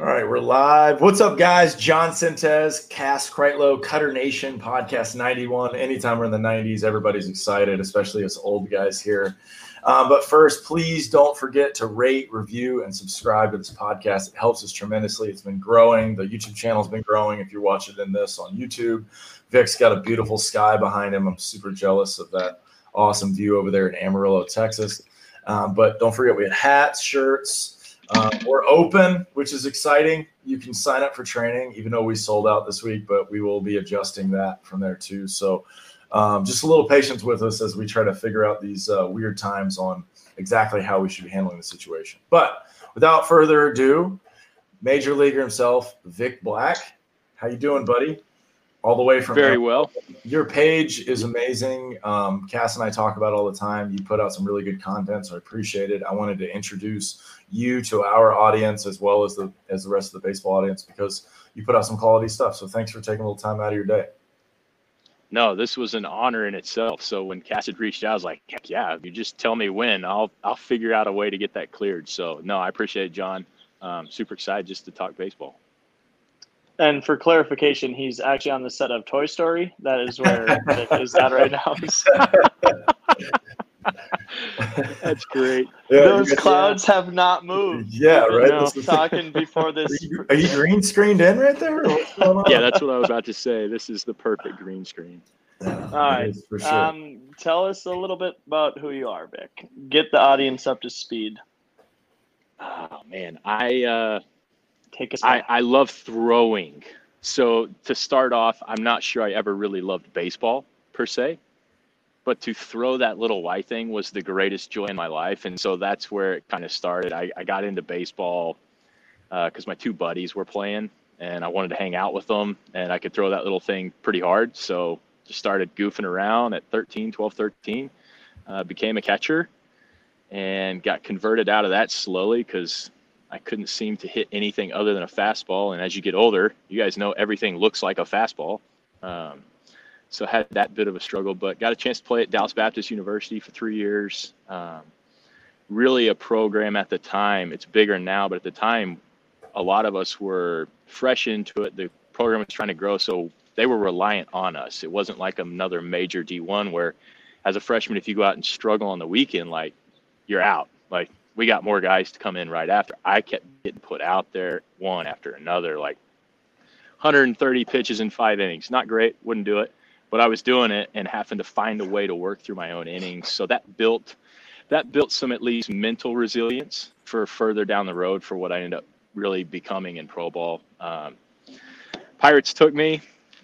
All right, we're live. What's up, guys? John Sintez, Cass Kreitlow, Cutter Nation, Podcast 91. Anytime we're in the 90s, everybody's excited, especially us old guys here. Um, but first, please don't forget to rate, review, and subscribe to this podcast. It helps us tremendously. It's been growing. The YouTube channel's been growing. If you're watching in this on YouTube, Vic's got a beautiful sky behind him. I'm super jealous of that awesome view over there in Amarillo, Texas. Um, but don't forget, we had hats, shirts, um, we're open, which is exciting. You can sign up for training, even though we sold out this week, but we will be adjusting that from there too. So um, just a little patience with us as we try to figure out these uh, weird times on exactly how we should be handling the situation. But without further ado, Major Leaguer himself, Vic Black. How you doing, buddy? All the way from very well. Your page is amazing. Um, Cass and I talk about all the time. You put out some really good content, so I appreciate it. I wanted to introduce you to our audience as well as the as the rest of the baseball audience because you put out some quality stuff. So thanks for taking a little time out of your day. No, this was an honor in itself. So when Cass had reached out, I was like, heck yeah, you just tell me when. I'll I'll figure out a way to get that cleared. So no, I appreciate it, John. Um, super excited just to talk baseball. And for clarification, he's actually on the set of Toy Story. That is where Nick is at right now. That's great. Yeah, Those clouds yeah. have not moved. Yeah, right. No, talking before this. Are you, are you, green screened in right there? yeah, that's what I was about to say. This is the perfect green screen. Yeah, All right. For sure. Um, tell us a little bit about who you are, Vic. Get the audience up to speed. Oh man, I uh, Take us. I, I love throwing. So to start off, I'm not sure I ever really loved baseball per se, but to throw that little Y thing was the greatest joy in my life, and so that's where it kind of started. I, I got into baseball because uh, my two buddies were playing, and I wanted to hang out with them, and I could throw that little thing pretty hard. So just started goofing around at 13, 12, 13, uh, became a catcher, and got converted out of that slowly because I couldn't seem to hit anything other than a fastball. And as you get older, you guys know everything looks like a fastball. Um, so had that bit of a struggle, but got a chance to play at Dallas Baptist University for three years. Um, really a program at the time. It's bigger now, but at the time, a lot of us were fresh into it. The program was trying to grow, so they were reliant on us. It wasn't like another major D1 where, as a freshman, if you go out and struggle on the weekend, like you're out. Like we got more guys to come in right after. I kept getting put out there one after another, like 130 pitches in five innings. Not great, wouldn't do it, but I was doing it and having to find a way to work through my own innings. So that built that built some at least mental resilience for further down the road for what I ended up really becoming in pro ball. Um, Pirates took me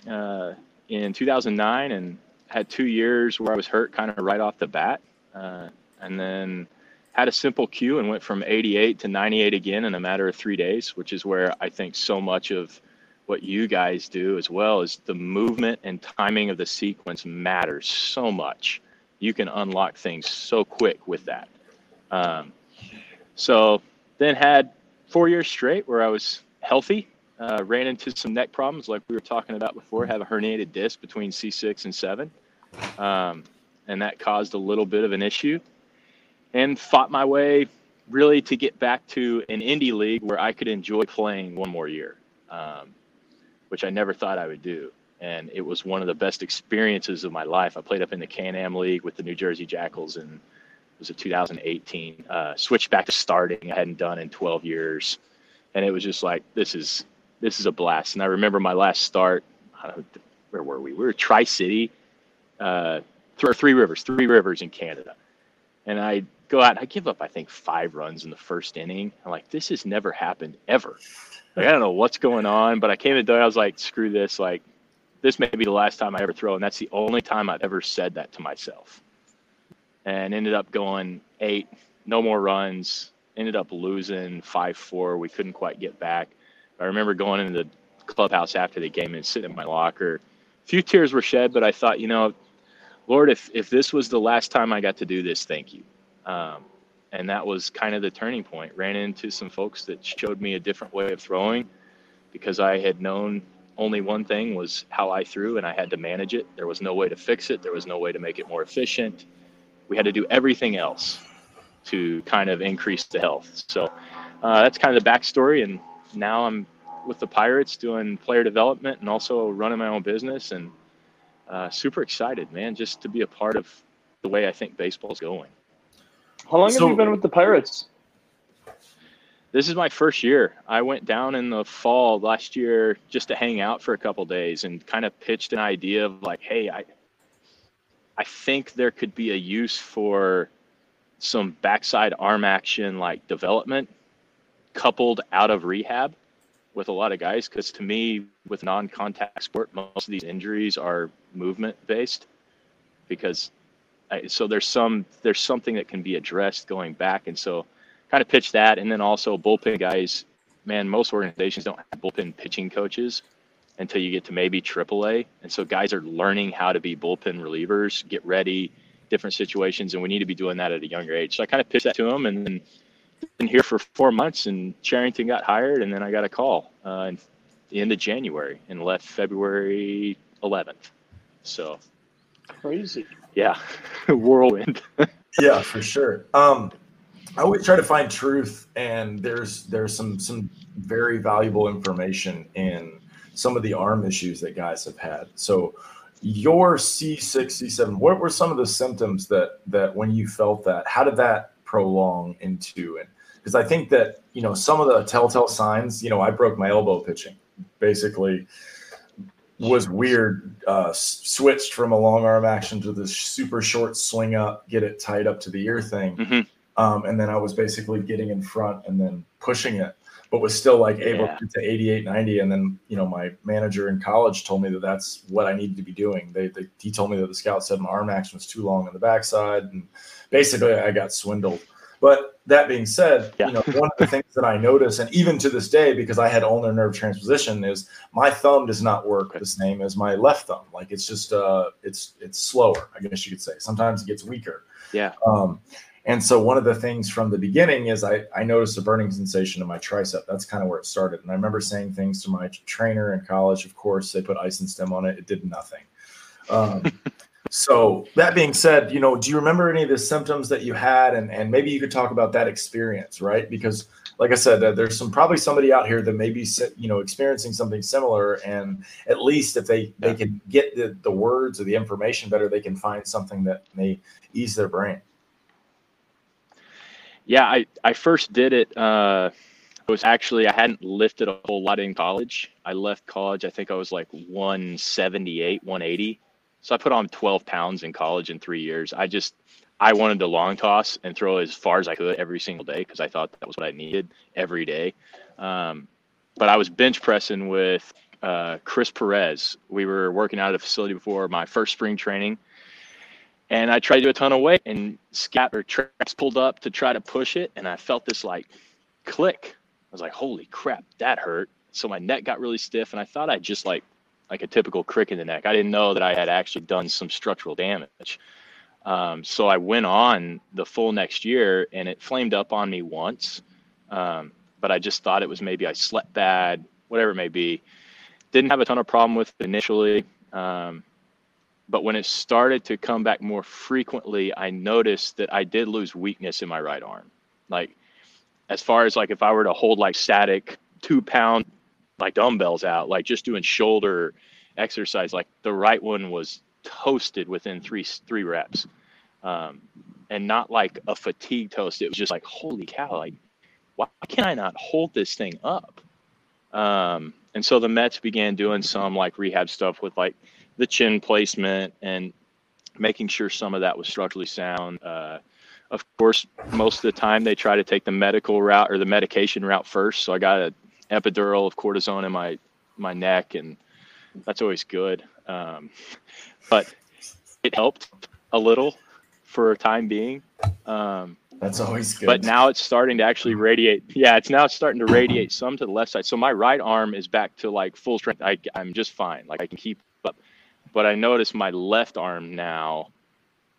uh, in 2009 and had two years where I was hurt kind of right off the bat, uh, and then had a simple cue and went from 88 to 98 again in a matter of three days, which is where I think so much of what you guys do as well is the movement and timing of the sequence matters so much. You can unlock things so quick with that. Um, so then had four years straight where I was healthy, uh, ran into some neck problems like we were talking about before, have a herniated disc between C6 and 7. Um, and that caused a little bit of an issue and fought my way really to get back to an indie league where I could enjoy playing one more year, um, which I never thought I would do. And it was one of the best experiences of my life. I played up in the Can-Am League with the New Jersey Jackals and it was a 2018. Uh, back to starting. I hadn't done in 12 years, and it was just like this is this is a blast. And I remember my last start. where were we? We were Tri City, uh, th- Three Rivers, Three Rivers in Canada, and I go out. I give up, I think, five runs in the first inning. I'm like, this has never happened ever. Like, I don't know what's going on, but I came to day. I was like, screw this. Like, this may be the last time I ever throw, and that's the only time I've ever said that to myself. And ended up going eight, no more runs. Ended up losing five four. We couldn't quite get back. I remember going into the clubhouse after the game and sitting in my locker. A few tears were shed, but I thought, you know, Lord, if if this was the last time I got to do this, thank you. Um, and that was kind of the turning point. Ran into some folks that showed me a different way of throwing because I had known only one thing was how I threw and I had to manage it. There was no way to fix it, there was no way to make it more efficient. We had to do everything else to kind of increase the health. So uh, that's kind of the backstory. And now I'm with the Pirates doing player development and also running my own business and uh, super excited, man, just to be a part of the way I think baseball's going. How long so, have you been with the Pirates? This is my first year. I went down in the fall last year just to hang out for a couple days and kind of pitched an idea of like, hey, I I think there could be a use for some backside arm action like development coupled out of rehab with a lot of guys because to me with non-contact sport most of these injuries are movement based because so there's some there's something that can be addressed going back. And so kind of pitch that. And then also bullpen guys man most organizations don't have bullpen pitching coaches until you get to maybe AAA and so guys are learning how to be bullpen relievers get ready different situations. And we need to be doing that at a younger age. So I kind of pitched that to them and then been here for four months, and Cherington got hired, and then I got a call uh, in the end of January and left February 11th. So crazy. Yeah, whirlwind. yeah, for sure. Um, I always try to find truth, and there's there's some some very valuable information in some of the arm issues that guys have had. So your C6, C7, what were some of the symptoms that that when you felt that? How did that prolong into and because I think that you know some of the telltale signs. You know, I broke my elbow pitching. Basically, was weird. Uh, switched from a long arm action to this super short swing up, get it tied up to the ear thing, mm-hmm. um, and then I was basically getting in front and then pushing it, but was still like able yeah. to get to 88, 90. And then you know my manager in college told me that that's what I needed to be doing. They, they he told me that the scout said my arm action was too long on the backside, and basically I got swindled. But that being said, yeah. you know, one of the things that I notice, and even to this day, because I had ulnar nerve transposition, is my thumb does not work the same as my left thumb. Like it's just uh it's it's slower, I guess you could say. Sometimes it gets weaker. Yeah. Um, and so one of the things from the beginning is I, I noticed a burning sensation in my tricep. That's kind of where it started. And I remember saying things to my trainer in college. Of course, they put ice and stem on it. It did nothing. Um, So that being said, you know, do you remember any of the symptoms that you had, and and maybe you could talk about that experience, right? Because, like I said, uh, there's some probably somebody out here that may be, you know, experiencing something similar, and at least if they they can get the the words or the information better, they can find something that may ease their brain. Yeah, I I first did it. Uh, it was actually I hadn't lifted a whole lot in college. I left college. I think I was like 178, 180 so I put on 12 pounds in college in three years. I just, I wanted to long toss and throw as far as I could every single day because I thought that was what I needed every day. Um, but I was bench pressing with uh, Chris Perez. We were working out at a facility before my first spring training. And I tried to do a ton of weight and scat or tracks pulled up to try to push it. And I felt this like click. I was like, holy crap, that hurt. So my neck got really stiff. And I thought I just like like a typical crick in the neck. I didn't know that I had actually done some structural damage. Um, so I went on the full next year and it flamed up on me once. Um, but I just thought it was maybe I slept bad, whatever it may be. Didn't have a ton of problem with it initially. Um, but when it started to come back more frequently, I noticed that I did lose weakness in my right arm. Like, as far as like if I were to hold like static two pound like dumbbells out, like just doing shoulder exercise. Like the right one was toasted within three three reps, um, and not like a fatigue toast. It was just like, holy cow! Like, why can I not hold this thing up? Um, and so the Mets began doing some like rehab stuff with like the chin placement and making sure some of that was structurally sound. Uh, of course, most of the time they try to take the medical route or the medication route first. So I got a epidural of cortisone in my my neck, and that's always good. Um, but it helped a little for a time being. Um, that's always good. But now it's starting to actually radiate. Yeah, it's now it's starting to radiate some to the left side. So my right arm is back to like full strength. I, I'm just fine. Like I can keep up. But I notice my left arm now,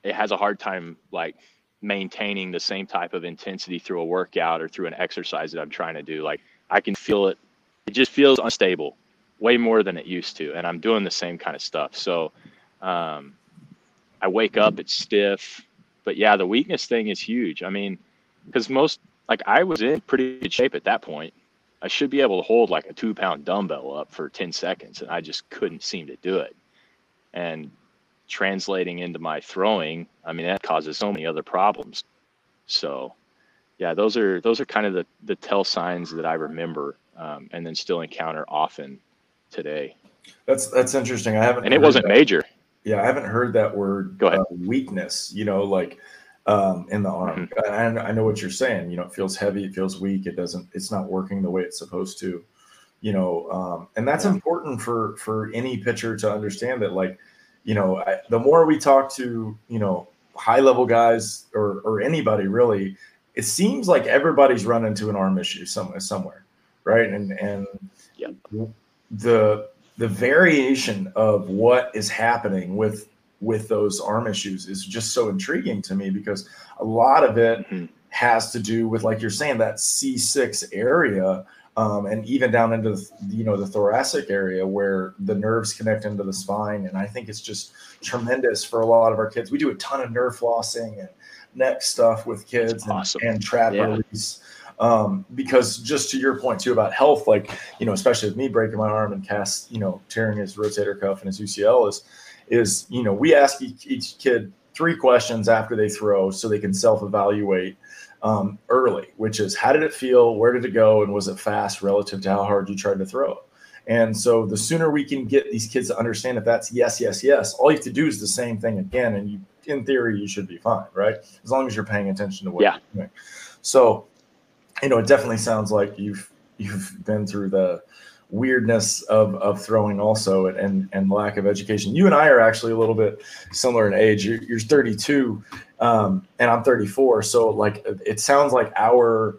it has a hard time like maintaining the same type of intensity through a workout or through an exercise that I'm trying to do. Like I can feel it. It just feels unstable, way more than it used to, and I'm doing the same kind of stuff. So, um, I wake up, it's stiff, but yeah, the weakness thing is huge. I mean, because most like I was in pretty good shape at that point, I should be able to hold like a two pound dumbbell up for 10 seconds. And I just couldn't seem to do it. And translating into my throwing, I mean, that causes so many other problems. So, yeah, those are those are kind of the the tell signs that I remember, um, and then still encounter often today. That's that's interesting. I haven't, and it wasn't that. major. Yeah, I haven't heard that word. Go ahead. Uh, weakness. You know, like um, in the arm. Mm-hmm. I, I know what you're saying. You know, it feels heavy, it feels weak, it doesn't, it's not working the way it's supposed to. You know, um, and that's yeah. important for for any pitcher to understand that. Like, you know, I, the more we talk to you know high level guys or or anybody really, it seems like everybody's run into an arm issue somewhere somewhere, right? And and yeah. the the variation of what is happening with with those arm issues is just so intriguing to me because a lot of it mm-hmm. has to do with like you're saying that C6 area um, and even down into the, you know the thoracic area where the nerves connect into the spine and I think it's just tremendous for a lot of our kids. We do a ton of nerve flossing and neck stuff with kids awesome. and, and trap yeah. release. Um, because just to your point too about health, like you know, especially with me breaking my arm and Cass, you know, tearing his rotator cuff and his UCL is is you know we ask each, each kid three questions after they throw so they can self-evaluate um, early which is how did it feel where did it go and was it fast relative to how hard you tried to throw and so the sooner we can get these kids to understand that that's yes yes yes all you have to do is the same thing again and you in theory you should be fine right as long as you're paying attention to what yeah. you're doing so you know it definitely sounds like you've you've been through the weirdness of, of throwing also and, and lack of education. You and I are actually a little bit similar in age. You're, you're 32 um, and I'm 34. So like it sounds like our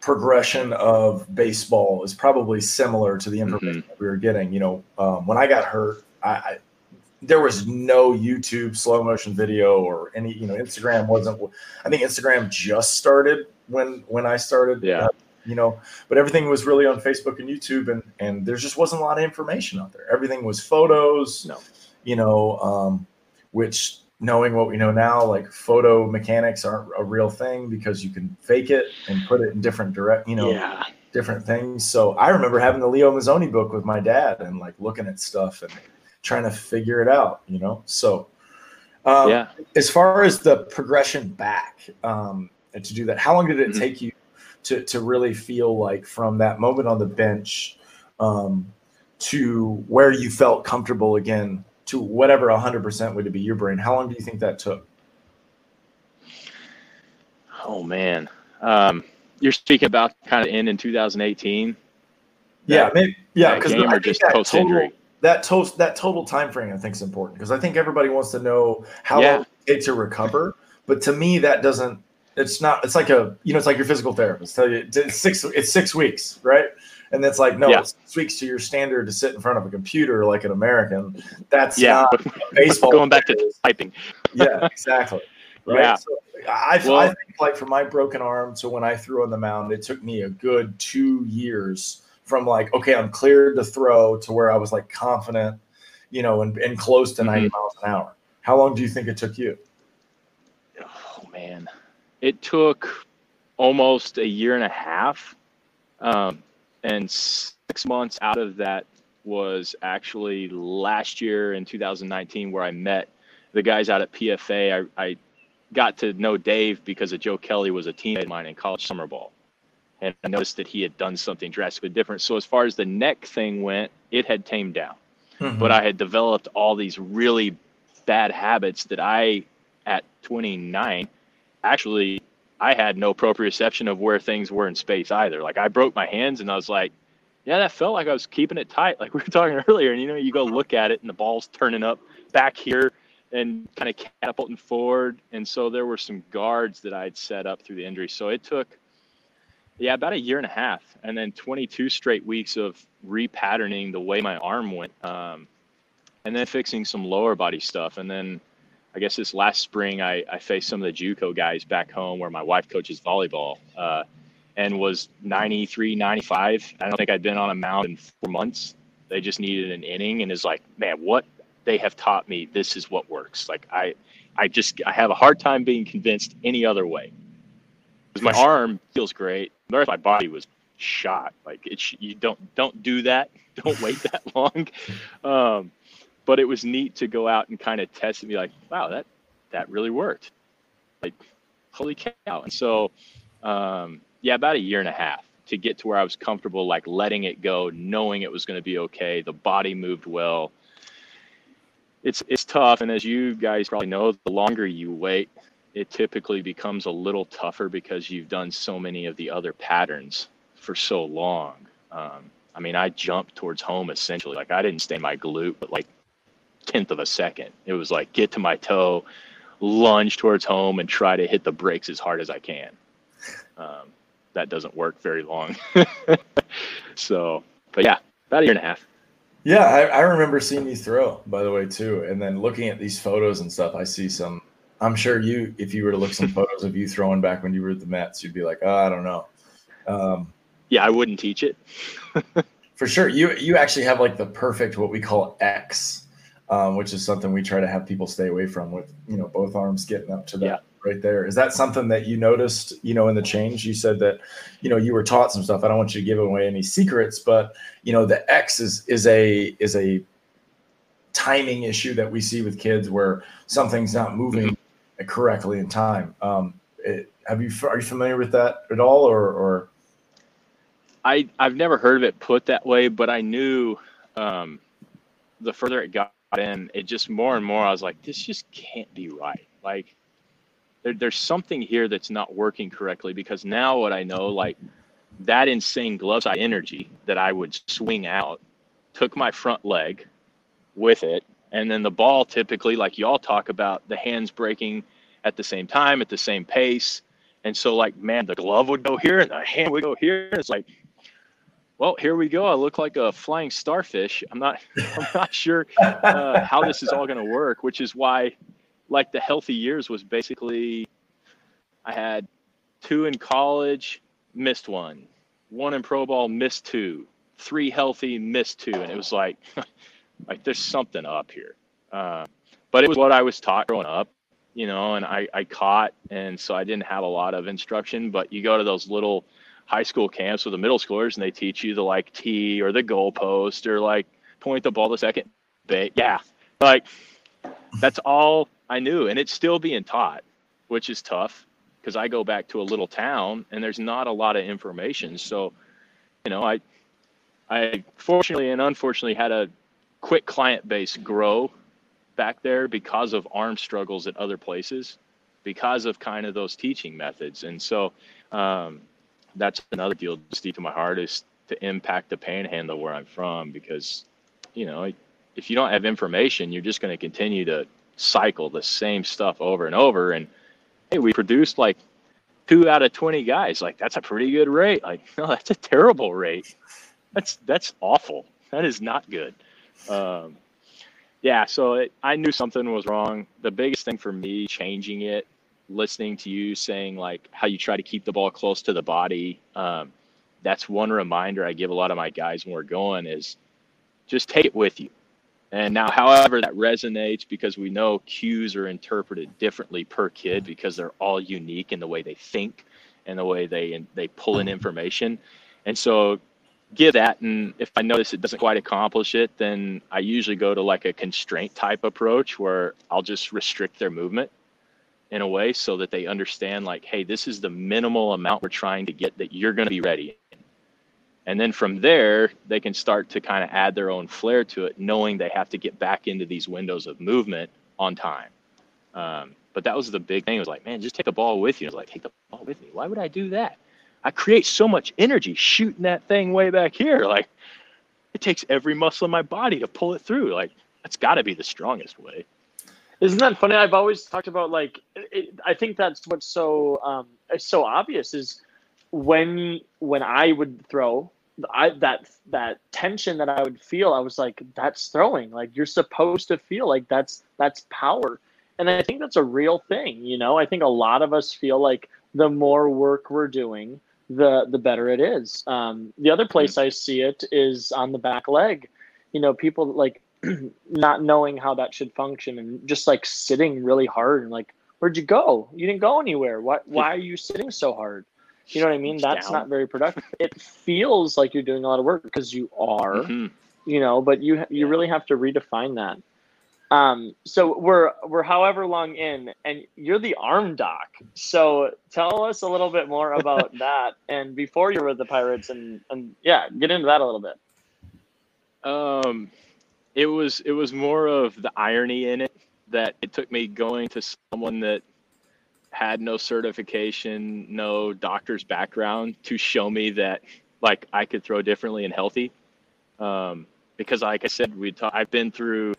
progression of baseball is probably similar to the information mm-hmm. we were getting. You know, um, when I got hurt, I, I there was no YouTube slow motion video or any, you know, Instagram wasn't, I think Instagram just started when, when I started yeah. Uh, you know, but everything was really on Facebook and YouTube, and and there just wasn't a lot of information out there. Everything was photos, no. you know, um, which knowing what we know now, like photo mechanics aren't a real thing because you can fake it and put it in different direct, you know, yeah. different things. So I remember having the Leo Mazzone book with my dad and like looking at stuff and trying to figure it out, you know. So um, yeah, as far as the progression back um, to do that, how long did it mm-hmm. take you to to really feel like from that moment on the bench um, to where you felt comfortable again to whatever 100% would be your brain how long do you think that took? Oh man. Um, you're speaking about kind of end in 2018 yeah maybe, yeah because or just post injury that total that total time frame i think is important because i think everybody wants to know how yeah. long it takes to recover but to me that doesn't it's not. It's like a you know. It's like your physical therapist tell you it's six. It's six weeks, right? And it's like no, yeah. it's six weeks to your standard to sit in front of a computer like an American. That's yeah. not baseball. Going back to typing. yeah, exactly. Right. Yeah. So I, well, I think like for my broken arm, so when I threw on the mound, it took me a good two years from like okay, I'm cleared to throw to where I was like confident, you know, and, and close to mm-hmm. 90 miles an hour. How long do you think it took you? Oh man it took almost a year and a half. Um, and six months out of that was actually last year in 2019 where I met the guys out at PFA. I, I got to know Dave because of Joe Kelly was a teammate of mine in college summer ball. And I noticed that he had done something drastically different. So as far as the neck thing went, it had tamed down. Mm-hmm. But I had developed all these really bad habits that I, at 29, actually I had no proprioception of where things were in space either. Like I broke my hands and I was like, yeah, that felt like I was keeping it tight, like we were talking earlier. And you know, you go look at it and the ball's turning up back here and kind of catapulting forward. And so there were some guards that I'd set up through the injury. So it took, yeah, about a year and a half, and then 22 straight weeks of repatterning the way my arm went, um, and then fixing some lower body stuff, and then I guess this last spring, I, I faced some of the JUCO guys back home where my wife coaches volleyball uh, and was 93, 95. I don't think I'd been on a mound in four months. They just needed an inning and is like, man, what they have taught me, this is what works. Like I, I just, I have a hard time being convinced any other way because my arm feels great. The rest of my body was shot. Like it's you don't don't do that. Don't wait that long. Um, but it was neat to go out and kind of test and be like, wow, that that really worked. Like, holy cow! And so, um, yeah, about a year and a half to get to where I was comfortable, like letting it go, knowing it was going to be okay. The body moved well. It's it's tough, and as you guys probably know, the longer you wait, it typically becomes a little tougher because you've done so many of the other patterns for so long. Um, I mean, I jumped towards home essentially. Like I didn't stay my glute, but like tenth of a second. It was like get to my toe, lunge towards home, and try to hit the brakes as hard as I can. Um, that doesn't work very long. so, but yeah, about a year and a half. Yeah, I, I, remember seeing you throw, by the way, too. And then looking at these photos and stuff, I see some. I'm sure you, if you were to look some photos of you throwing back when you were at the Mets, you'd be like, oh, I don't know. Um, yeah, I wouldn't teach it. for sure. You you actually have like the perfect what we call X, um, which is something we try to have people stay away from with you know both arms getting up to that yeah. right there. Is that something that you noticed? You know, in the change, you said that you know you were taught some stuff. I don't want you to give away any secrets, but you know the X is is a is a timing issue that we see with kids where something's not moving. Correctly in time. Um, it, have you are you familiar with that at all, or or I I've never heard of it put that way, but I knew um, the further it got in, it just more and more I was like, this just can't be right. Like there, there's something here that's not working correctly because now what I know, like that insane glove side energy that I would swing out took my front leg with it. And then the ball typically, like y'all talk about, the hands breaking at the same time, at the same pace. And so, like, man, the glove would go here and the hand would go here. And it's like, well, here we go. I look like a flying starfish. I'm not. I'm not sure uh, how this is all going to work. Which is why, like the healthy years was basically, I had two in college, missed one, one in pro ball, missed two, three healthy, missed two, and it was like, like there's something up here. Uh, but it was what I was taught growing up, you know, and I I caught, and so I didn't have a lot of instruction. But you go to those little high school camps with the middle schoolers and they teach you the like tee or the goalpost or like point the ball to second base. Yeah. Like that's all I knew. And it's still being taught, which is tough because I go back to a little town and there's not a lot of information. So, you know, I, I fortunately and unfortunately had a quick client base grow back there because of arm struggles at other places, because of kind of those teaching methods. And so, um, that's another deal deep to my heart is to impact the panhandle where I'm from because, you know, if you don't have information, you're just going to continue to cycle the same stuff over and over. And hey, we produced like two out of 20 guys. Like that's a pretty good rate. Like, no, that's a terrible rate. That's, that's awful. That is not good. Um, yeah. So it, I knew something was wrong. The biggest thing for me changing it listening to you saying like how you try to keep the ball close to the body. Um, that's one reminder I give a lot of my guys when we're going is just take it with you. And now, however that resonates, because we know cues are interpreted differently per kid because they're all unique in the way they think and the way they they pull in information. And so, give that. And if I notice it doesn't quite accomplish it, then I usually go to like a constraint type approach where I'll just restrict their movement in a way so that they understand like hey this is the minimal amount we're trying to get that you're going to be ready and then from there they can start to kind of add their own flair to it knowing they have to get back into these windows of movement on time. Um, but that was the big thing. It was like man just take the ball with you. I was like take the ball with me. Why would i do that i create so much energy shooting that thing way back here. Like it takes every muscle in my body to pull it through. Like that's got to be the strongest way. Isn't that funny? I've always talked about like it, I think that's what's so um, so obvious is when when I would throw I that that tension that I would feel I was like that's throwing. Like you're supposed to feel like that's that's power. And I think that's a real thing you know? I think a lot of us feel like the more work we're doing the the better it is um, the other place. I see it is on the back leg you know people like not knowing how that should function and just like sitting really hard and like where'd you go you didn't go anywhere why why are you sitting so hard You know what I mean? That's down. not very productive. It feels like you're doing a lot of work because you are, mm-hmm. you know, but you you yeah. really have to redefine that. Um, so we're we're however long in, and you're the arm doc. So tell us a little bit more about that. And before you were with the Pirates, and and yeah, get into that a little bit. Um, it was it was more of the irony in it that it took me going to someone that had no certification, no doctor's background to show me that like I could throw differently and healthy. Um, because like I said, we talk, I've been through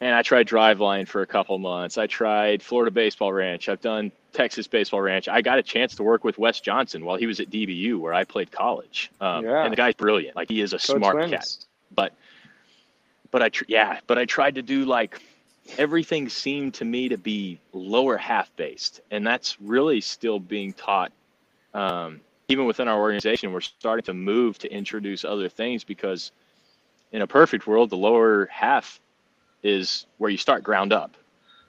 and I tried Driveline for a couple months. I tried Florida Baseball Ranch. I've done Texas Baseball Ranch. I got a chance to work with Wes Johnson while he was at DBU, where I played college. Um, yeah. And the guy's brilliant. Like he is a Coach smart wins. cat. But, but I, tr- yeah, but I tried to do like everything seemed to me to be lower half based, and that's really still being taught. Um, even within our organization, we're starting to move to introduce other things because, in a perfect world, the lower half is where you start ground up.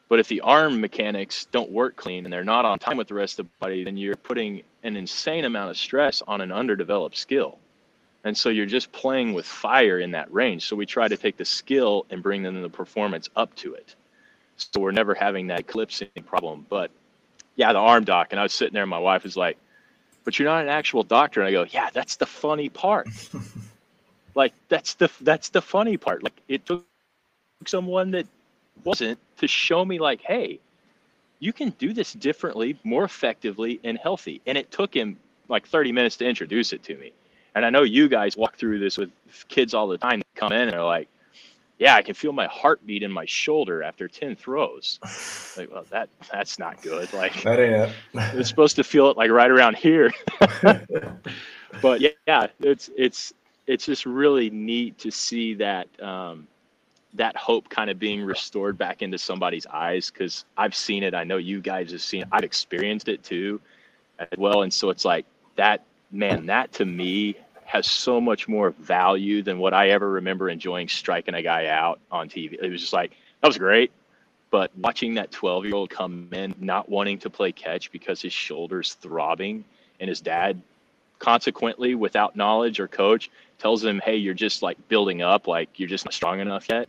But if the arm mechanics don't work clean and they're not on time with the rest of the body, then you're putting an insane amount of stress on an underdeveloped skill. And so you're just playing with fire in that range. So we try to take the skill and bring them the performance up to it. So we're never having that eclipsing problem. But yeah, the arm doc. And I was sitting there, and my wife was like, but you're not an actual doctor. And I go, yeah, that's the funny part. like that's the that's the funny part. Like it took someone that wasn't to show me like, hey, you can do this differently, more effectively, and healthy. And it took him like 30 minutes to introduce it to me. And I know you guys walk through this with kids all the time. Come in and they're like, "Yeah, I can feel my heartbeat in my shoulder after 10 throws." like, well, that that's not good. Like that ain't it. it's supposed to feel it like right around here. but yeah, yeah, it's it's it's just really neat to see that um, that hope kind of being restored back into somebody's eyes because I've seen it. I know you guys have seen it. I've experienced it too as well. And so it's like that, man, that to me has so much more value than what I ever remember enjoying striking a guy out on TV. It was just like, that was great. But watching that 12 year old come in, not wanting to play catch because his shoulder's throbbing, and his dad, consequently, without knowledge or coach, tells him, Hey, you're just like building up, like you're just not strong enough yet.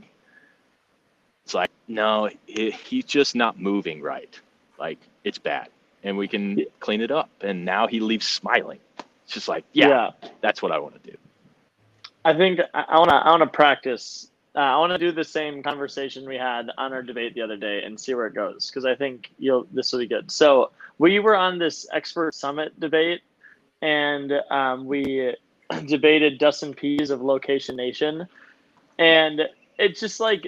It's like, no, he, he's just not moving right. Like, it's bad. And we can clean it up. And now he leaves smiling. It's just like, yeah, yeah. that's what I want to do. I think I want to I want to practice. Uh, I want to do the same conversation we had on our debate the other day and see where it goes because I think you'll this will be good. So we were on this expert summit debate, and um, we debated Dustin Pease of Location Nation, and it's just like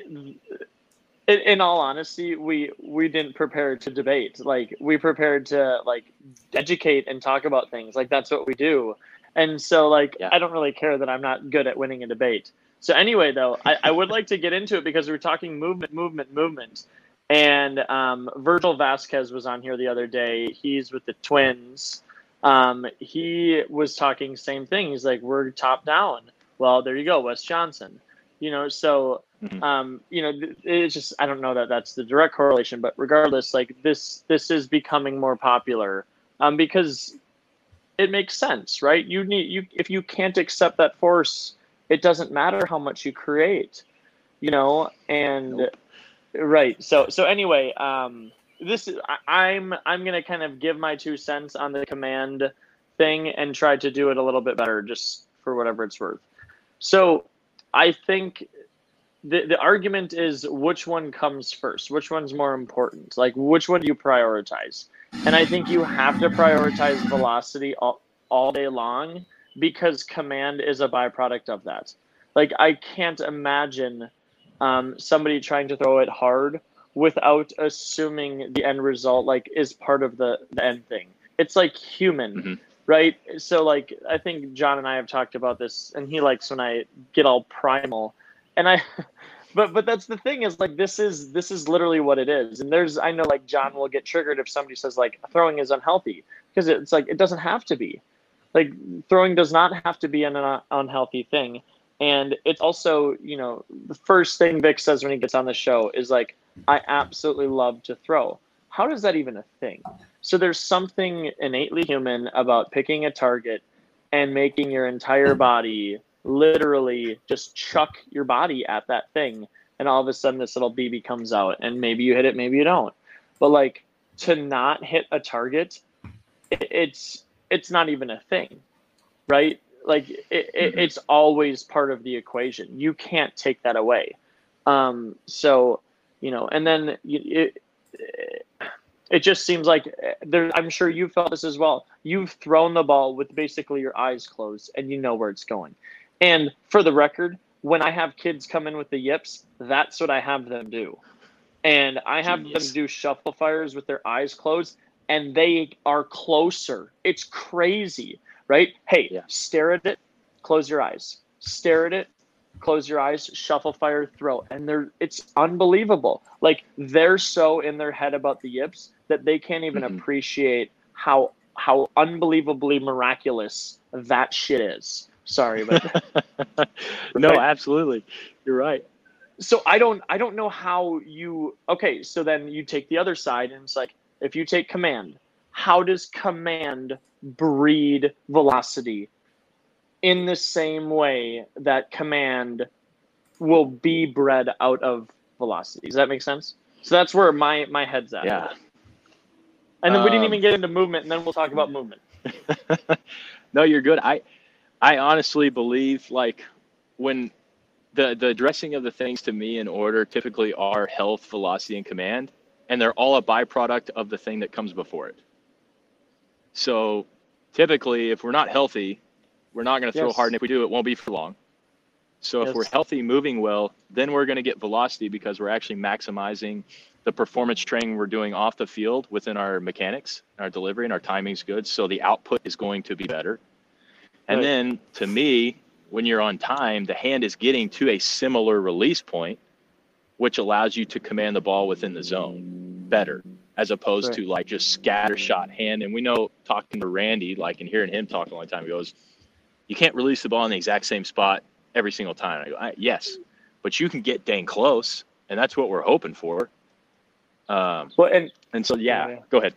in, in, all honesty, we we didn't prepare to debate. Like we prepared to like educate and talk about things. Like that's what we do. And so like yeah. I don't really care that I'm not good at winning a debate. So anyway, though, I, I would like to get into it because we are talking movement, movement, movement. And um, Virgil Vasquez was on here the other day. He's with the Twins. Um, he was talking same thing. He's like, we're top down. Well, there you go, Wes Johnson. You know, so Mm-hmm. Um, you know, it's just I don't know that that's the direct correlation, but regardless, like this this is becoming more popular um, because it makes sense, right? You need you if you can't accept that force, it doesn't matter how much you create, you know, and nope. right. So so anyway, um, this is I, I'm I'm gonna kind of give my two cents on the command thing and try to do it a little bit better, just for whatever it's worth. So I think the, the argument is which one comes first which one's more important? Like which one do you prioritize? And i think you have to prioritize velocity all, all day long because command is a byproduct of that. Like i can't imagine um, somebody trying to throw it hard without assuming the end result like is part of the, the end thing. It's like human. Mm-hmm. Right so like i think john and i have talked about this and he likes when i get all primal and I, but but that's the thing is like this is this is literally what it is. And there's I know like John will get triggered if somebody says like throwing is unhealthy because it's like it doesn't have to be. Like throwing does not have to be an uh, unhealthy thing. And it's also, you know, the first thing Vic says when he gets on the show is like, I absolutely love to throw. How does that even a thing? So there's something innately human about picking a target and making your entire body literally just chuck your body at that thing and all of a sudden this little BB comes out and maybe you hit it, maybe you don't. But like to not hit a target, it's it's not even a thing, right? Like it, it, mm-hmm. it's always part of the equation. You can't take that away. Um, so you know, and then it, it just seems like eh, there. I'm sure you felt this as well. You've thrown the ball with basically your eyes closed, and you know where it's going. And for the record, when I have kids come in with the yips, that's what I have them do. And I have Genius. them do shuffle fires with their eyes closed, and they are closer. It's crazy, right? Hey, yeah. stare at it, close your eyes. Stare at it, close your eyes, shuffle fire, throw. And they're it's unbelievable. Like they're so in their head about the yips that they can't even mm-hmm. appreciate how how unbelievably miraculous that shit is. Sorry, but no, absolutely, you're right. So I don't, I don't know how you. Okay, so then you take the other side, and it's like if you take command, how does command breed velocity? In the same way that command will be bred out of velocity. Does that make sense? So that's where my my head's at. Yeah. And then um, we didn't um, even get into movement, and then we'll talk about movement. no, you're good. I I honestly believe like when the the addressing of the things to me in order typically are health, velocity, and command, and they're all a byproduct of the thing that comes before it. So typically, if we're not healthy, we're not going to throw yes. hard, and if we do, it won't be for long. So yes. if we're healthy, moving well, then we're going to get velocity because we're actually maximizing the performance training we're doing off the field within our mechanics, our delivery, and our timing's good. So the output is going to be better. And right. then to me, when you're on time, the hand is getting to a similar release point, which allows you to command the ball within the zone better, as opposed right. to like just scatter shot hand. And we know talking to Randy, like and hearing him talk a long time, he goes, You can't release the ball in the exact same spot every single time. I go, I, Yes, but you can get dang close, and that's what we're hoping for. Um, well, and and so yeah, yeah. go ahead.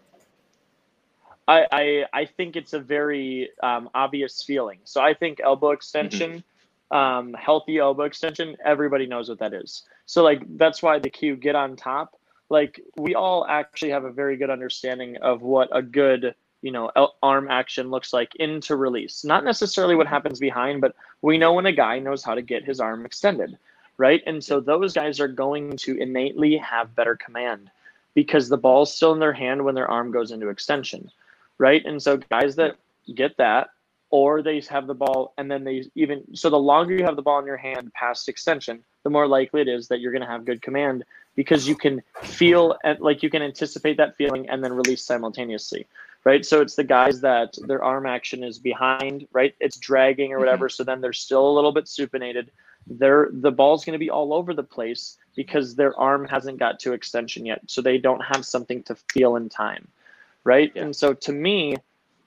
I, I, I think it's a very um, obvious feeling. So I think elbow extension, mm-hmm. um, healthy elbow extension, everybody knows what that is. So like that's why the cue get on top. Like we all actually have a very good understanding of what a good you know arm action looks like into release. Not necessarily what happens behind, but we know when a guy knows how to get his arm extended, right? And so those guys are going to innately have better command because the ball's still in their hand when their arm goes into extension right? And so guys that get that, or they have the ball and then they even so the longer you have the ball in your hand past extension, the more likely it is that you're going to have good command because you can feel like you can anticipate that feeling and then release simultaneously right so it's the guys that their arm action is behind right it's dragging or whatever mm-hmm. so then they're still a little bit supinated they're the ball's going to be all over the place because their arm hasn't got to extension yet so they don't have something to feel in time right? Yeah. And so to me,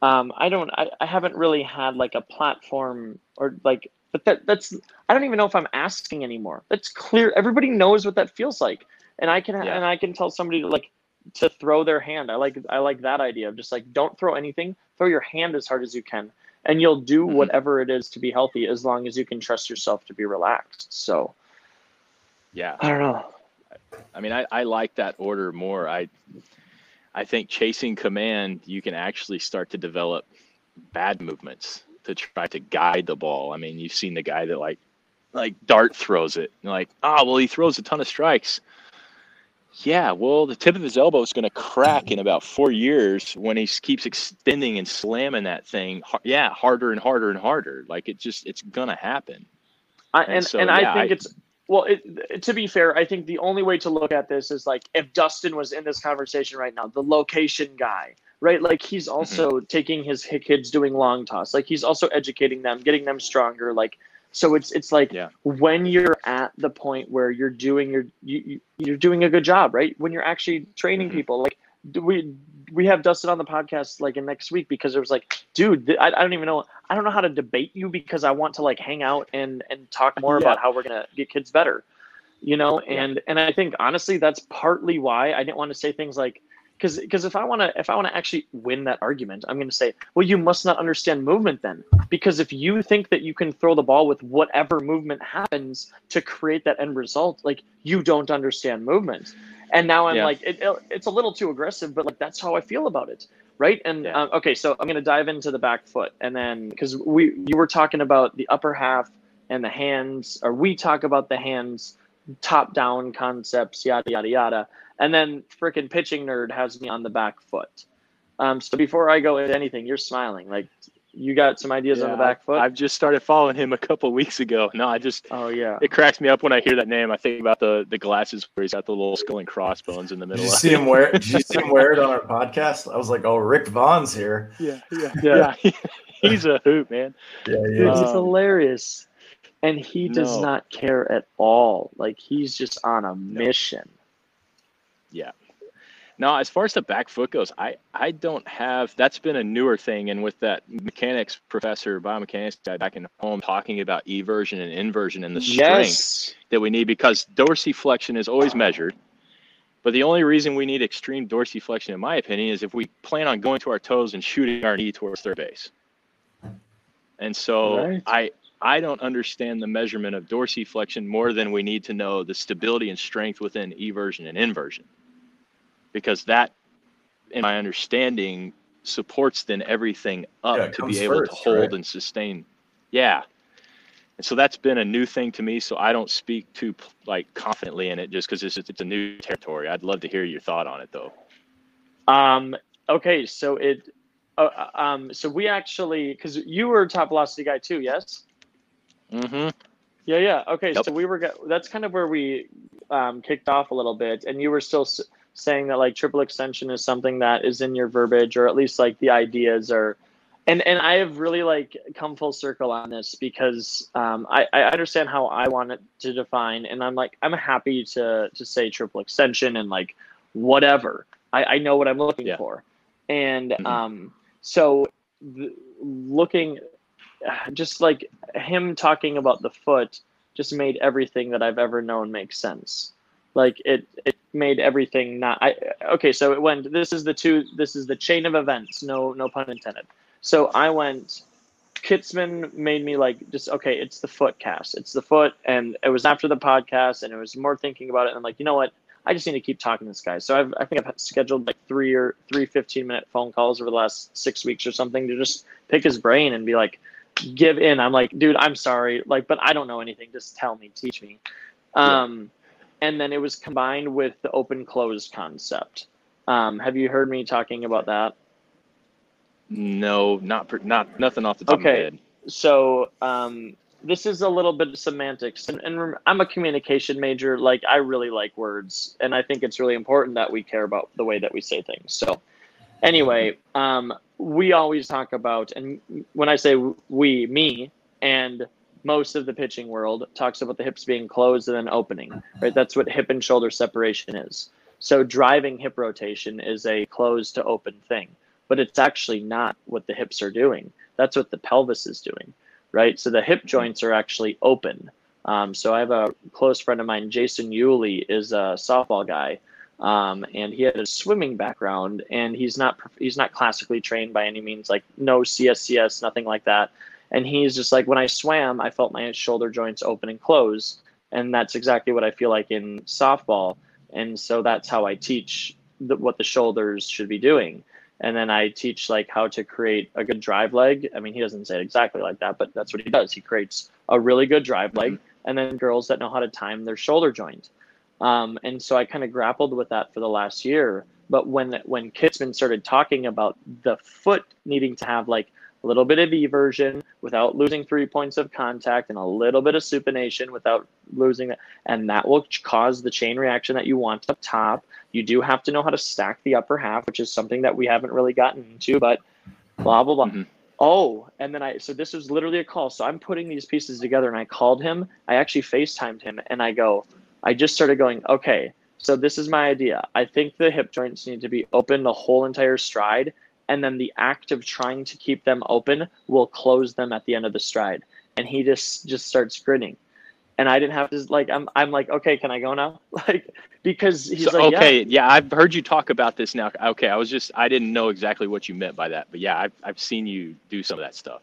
um, I don't, I, I haven't really had like a platform or like, but that that's, I don't even know if I'm asking anymore. That's clear. Everybody knows what that feels like, and I can yeah. and I can tell somebody to like to throw their hand. I like I like that idea of just like don't throw anything. Throw your hand as hard as you can, and you'll do mm-hmm. whatever it is to be healthy as long as you can trust yourself to be relaxed. So, yeah, I don't know. I mean, I, I like that order more. I I think chasing command, you can actually start to develop bad movements to try to guide the ball. I mean, you've seen the guy that like like dart throws it. like, ah, oh, well, he throws a ton of strikes. Yeah, well, the tip of his elbow is going to crack in about four years when he keeps extending and slamming that thing. Yeah, harder and harder and harder. Like it just, it's going to happen. I, and and, so, and yeah, I think I, it's well, it, to be fair, I think the only way to look at this is like if Dustin was in this conversation right now, the location guy, right? Like he's mm-hmm. also mm-hmm. taking his kids doing long toss, like he's also educating them, getting them stronger. Like so, it's it's like yeah. when you're at the point where you're doing your you, you're doing a good job, right? When you're actually training mm-hmm. people, like we we have Dustin on the podcast like in next week because it was like, dude, I, I, don't even know. I don't know how to debate you because I want to like hang out and and talk more yeah. about how we're gonna get kids better, you know. And yeah. and I think honestly that's partly why I didn't want to say things like, because because if I want to if I want to actually win that argument, I'm going to say, well, you must not understand movement then, because if you think that you can throw the ball with whatever movement happens to create that end result, like you don't understand movement. And now I'm yeah. like, it, it, it's a little too aggressive, but like that's how I feel about it, right? And yeah. um, okay, so I'm going to dive into the back foot, and then because we you were talking about the upper half and the hands, or we talk about the hands top down concepts, yada yada yada. And then freaking pitching nerd has me on the back foot. Um, so before I go into anything, you're smiling. Like you got some ideas yeah, on the back foot. I've just started following him a couple weeks ago. No, I just oh yeah, it cracks me up when I hear that name. I think about the the glasses where he's got the little skull and crossbones in the middle. Did you see him wear? Did you see him wear it on our podcast? I was like, oh, Rick Vaughn's here. Yeah, yeah, yeah. yeah. he's a hoot, man. Yeah, yeah. Dude, he's hilarious, and he does no. not care at all. Like he's just on a mission. Yeah. Now, as far as the back foot goes, I, I don't have that's been a newer thing. And with that mechanics professor, biomechanics guy back in home talking about eversion and inversion and the strength yes. that we need because dorsiflexion is always measured. But the only reason we need extreme dorsiflexion, in my opinion, is if we plan on going to our toes and shooting our knee towards third base. And so right. I I don't understand the measurement of dorsiflexion more than we need to know the stability and strength within eversion and inversion because that, in my understanding, supports then everything up yeah, to be able first, to hold right? and sustain. Yeah. And so that's been a new thing to me. So I don't speak too like confidently in it just because it's, it's a new territory. I'd love to hear your thought on it though. Um, okay. So it, uh, uh um, so we actually, cause you were a top velocity guy too. Yes. Mm-hmm. Yeah. Yeah. Okay. Yep. So we were, that's kind of where we um, kicked off a little bit and you were still saying that like triple extension is something that is in your verbiage or at least like the ideas are and and i have really like come full circle on this because um, I, I understand how i want it to define and i'm like i'm happy to to say triple extension and like whatever i, I know what i'm looking yeah. for and mm-hmm. um so the, looking just like him talking about the foot just made everything that i've ever known make sense like it it made everything not i okay so it went this is the two this is the chain of events no no pun intended. So i went Kitzman made me like just okay it's the foot cast. It's the foot and it was after the podcast and it was more thinking about it and I'm like you know what? I just need to keep talking to this guy. So I've, I think I've scheduled like three or three 15 minute phone calls over the last six weeks or something to just pick his brain and be like give in. I'm like dude I'm sorry. Like but I don't know anything. Just tell me. Teach me. Um yeah and then it was combined with the open close concept. Um, have you heard me talking about that? No, not not nothing off the top okay. of my head. So um, this is a little bit of semantics, and, and I'm a communication major. Like I really like words, and I think it's really important that we care about the way that we say things. So anyway, um, we always talk about, and when I say we, me, and most of the pitching world talks about the hips being closed and then opening, right? That's what hip and shoulder separation is. So driving hip rotation is a closed to open thing, but it's actually not what the hips are doing. That's what the pelvis is doing, right? So the hip joints are actually open. Um, so I have a close friend of mine, Jason Yulee, is a softball guy, um, and he had a swimming background, and he's not he's not classically trained by any means, like no CSCS, nothing like that. And he's just like, when I swam, I felt my shoulder joints open and close. And that's exactly what I feel like in softball. And so that's how I teach the, what the shoulders should be doing. And then I teach like how to create a good drive leg. I mean, he doesn't say it exactly like that, but that's what he does. He creates a really good drive leg, mm-hmm. and then girls that know how to time their shoulder joint. Um, and so I kind of grappled with that for the last year. But when when Kitzman started talking about the foot needing to have like a little bit of eversion without losing three points of contact and a little bit of supination without losing it. And that will cause the chain reaction that you want up top. You do have to know how to stack the upper half, which is something that we haven't really gotten into, but blah, blah, blah. Mm-hmm. Oh, and then I, so this was literally a call. So I'm putting these pieces together and I called him. I actually FaceTimed him and I go, I just started going, okay, so this is my idea. I think the hip joints need to be open the whole entire stride and then the act of trying to keep them open will close them at the end of the stride and he just just starts grinning and I didn't have to like I'm I'm like okay can I go now like because he's So, like okay, yeah. yeah. I've heard you talk about this now. Okay, I was just I didn't know exactly what you meant by that, but yeah, I've I've seen you do some of that stuff.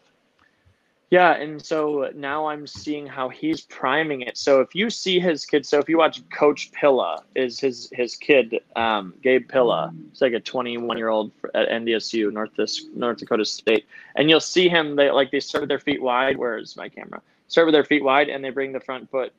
Yeah, and so now I'm seeing how he's priming it. So if you see his kid, so if you watch Coach Pilla, is his his kid, um, Gabe Pilla. He's like a 21 year old at NDSU, North North Dakota State, and you'll see him. They like they start with their feet wide. Where's my camera? Start with their feet wide, and they bring the front foot,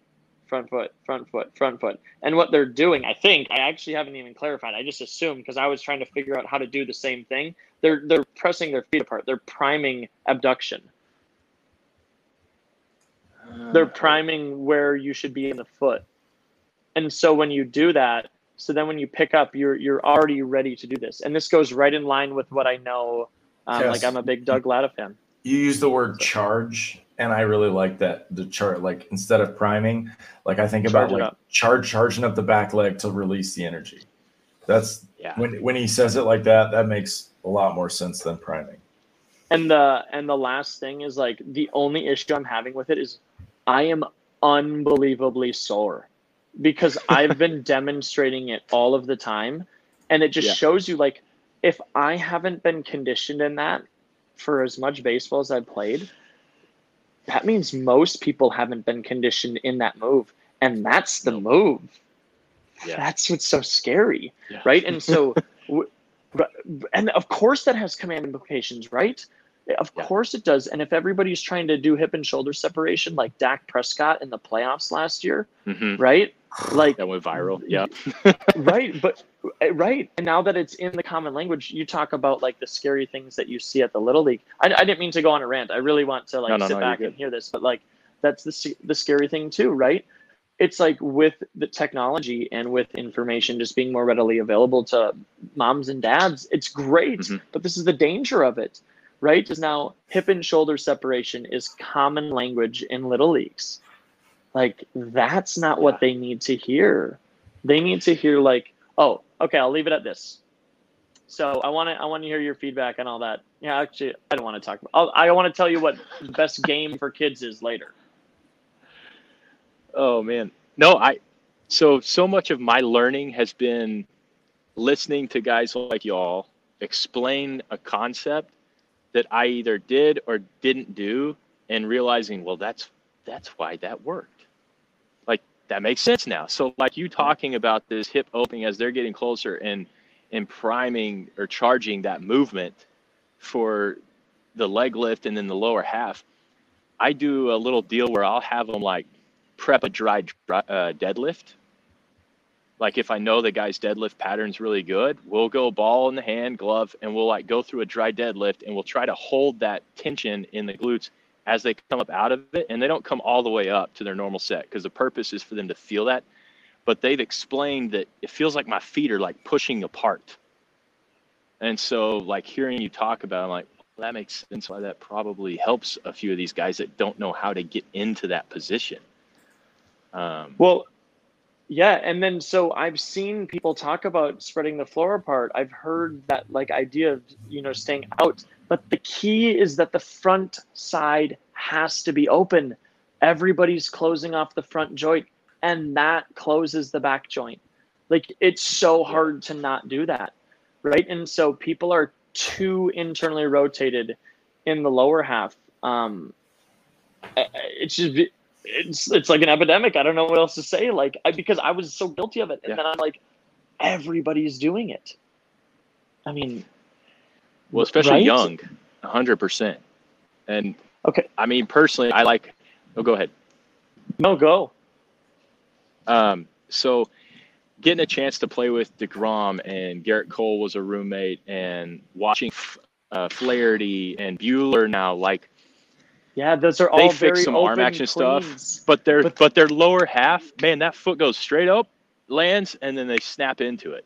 front foot, front foot, front foot. And what they're doing, I think, I actually haven't even clarified. I just assumed because I was trying to figure out how to do the same thing. They're they're pressing their feet apart. They're priming abduction. They're priming where you should be in the foot. And so when you do that, so then when you pick up, you're you're already ready to do this. And this goes right in line with what I know. Um, Yes. Like I'm a big Doug Latta fan. You use the word charge, and I really like that. The chart, like instead of priming, like I think about Charge like charge charging up the back leg to release the energy. That's Yeah. when when he says it like that, that makes a lot more sense than priming. And the and the last thing is like the only issue I'm having with it is I am unbelievably sore because I've been demonstrating it all of the time and it just Yeah. shows you like if I haven't been conditioned in that for as much baseball as I've played, that means most people haven't been conditioned in that move and that's the move. Yeah. That's what's so scary Yeah. right? And so, and of course that has command implications, right? Of Yeah. course it does. And if everybody's trying to do hip and shoulder separation like Dak Prescott in the playoffs last year, hmm right? Like, That went viral. Yeah. right, but uh, right. And now that it's in the common language, you talk about like the scary things that you see at the little league. I, I didn't mean to go on a rant. I really want to like No, no, sit no, back and hear this, but like that's the the scary thing too, right? It's like with the technology and with information just being more readily available to moms and dads, it's great. Mhm. But this is the danger of it, right? Is now hip and shoulder separation is common language in little leagues. Like that's not what they need to hear. They need to hear like, oh, okay, I'll leave it at this. So I want to I want to hear your feedback and all that. Yeah, actually, I don't want to talk about. I'll, I want to tell you what the best game for kids is later. Oh man. No, I so so much of my learning has been listening to guys like y'all explain a concept that I either did or didn't do and realizing, well, that's that's why that worked. Like that makes sense now. So like you talking about this hip opening as they're getting closer and and priming or charging that movement for the leg lift and then the lower half. I do a little deal where I'll have them like prep a dry dry- uh, deadlift. Like if I know the guy's deadlift pattern's really good, we'll go ball in the hand, glove, and we'll like go through a dry deadlift and we'll try to hold that tension in the glutes as they come up out of it. And they don't come all the way up to their normal set because the purpose is for them to feel that. But they've explained that it feels like my feet are like pushing apart. And so like hearing you talk about, it, I'm like, well, that makes sense why that probably helps a few of these guys that don't know how to get into that position. Um, Well, yeah, and then so I've seen people talk about spreading the floor apart. I've heard that like idea of you know staying out, but the key is that the front side has to be open. Everybody's closing off the front joint, and that closes the back joint. Like it's so hard to not do that, right? And so people are too internally rotated in the lower half. Um, it's just it's it's like an epidemic. I don't know what else to say. Like I, because I was so guilty of it, and Yeah. then I'm like, everybody's doing it. I mean, well, especially right? young, hundred percent. And Okay, I mean, personally, I like. Oh, go ahead. no go. Um, so, getting a chance to play with deGrom and Gerrit Cole was a roommate, and watching F- uh, Flaherty and Buehler now, like, Yeah, those are all They fix very some arm open action stuff. but their But- but their lower half, man, that foot goes straight up, lands, and then they snap into it.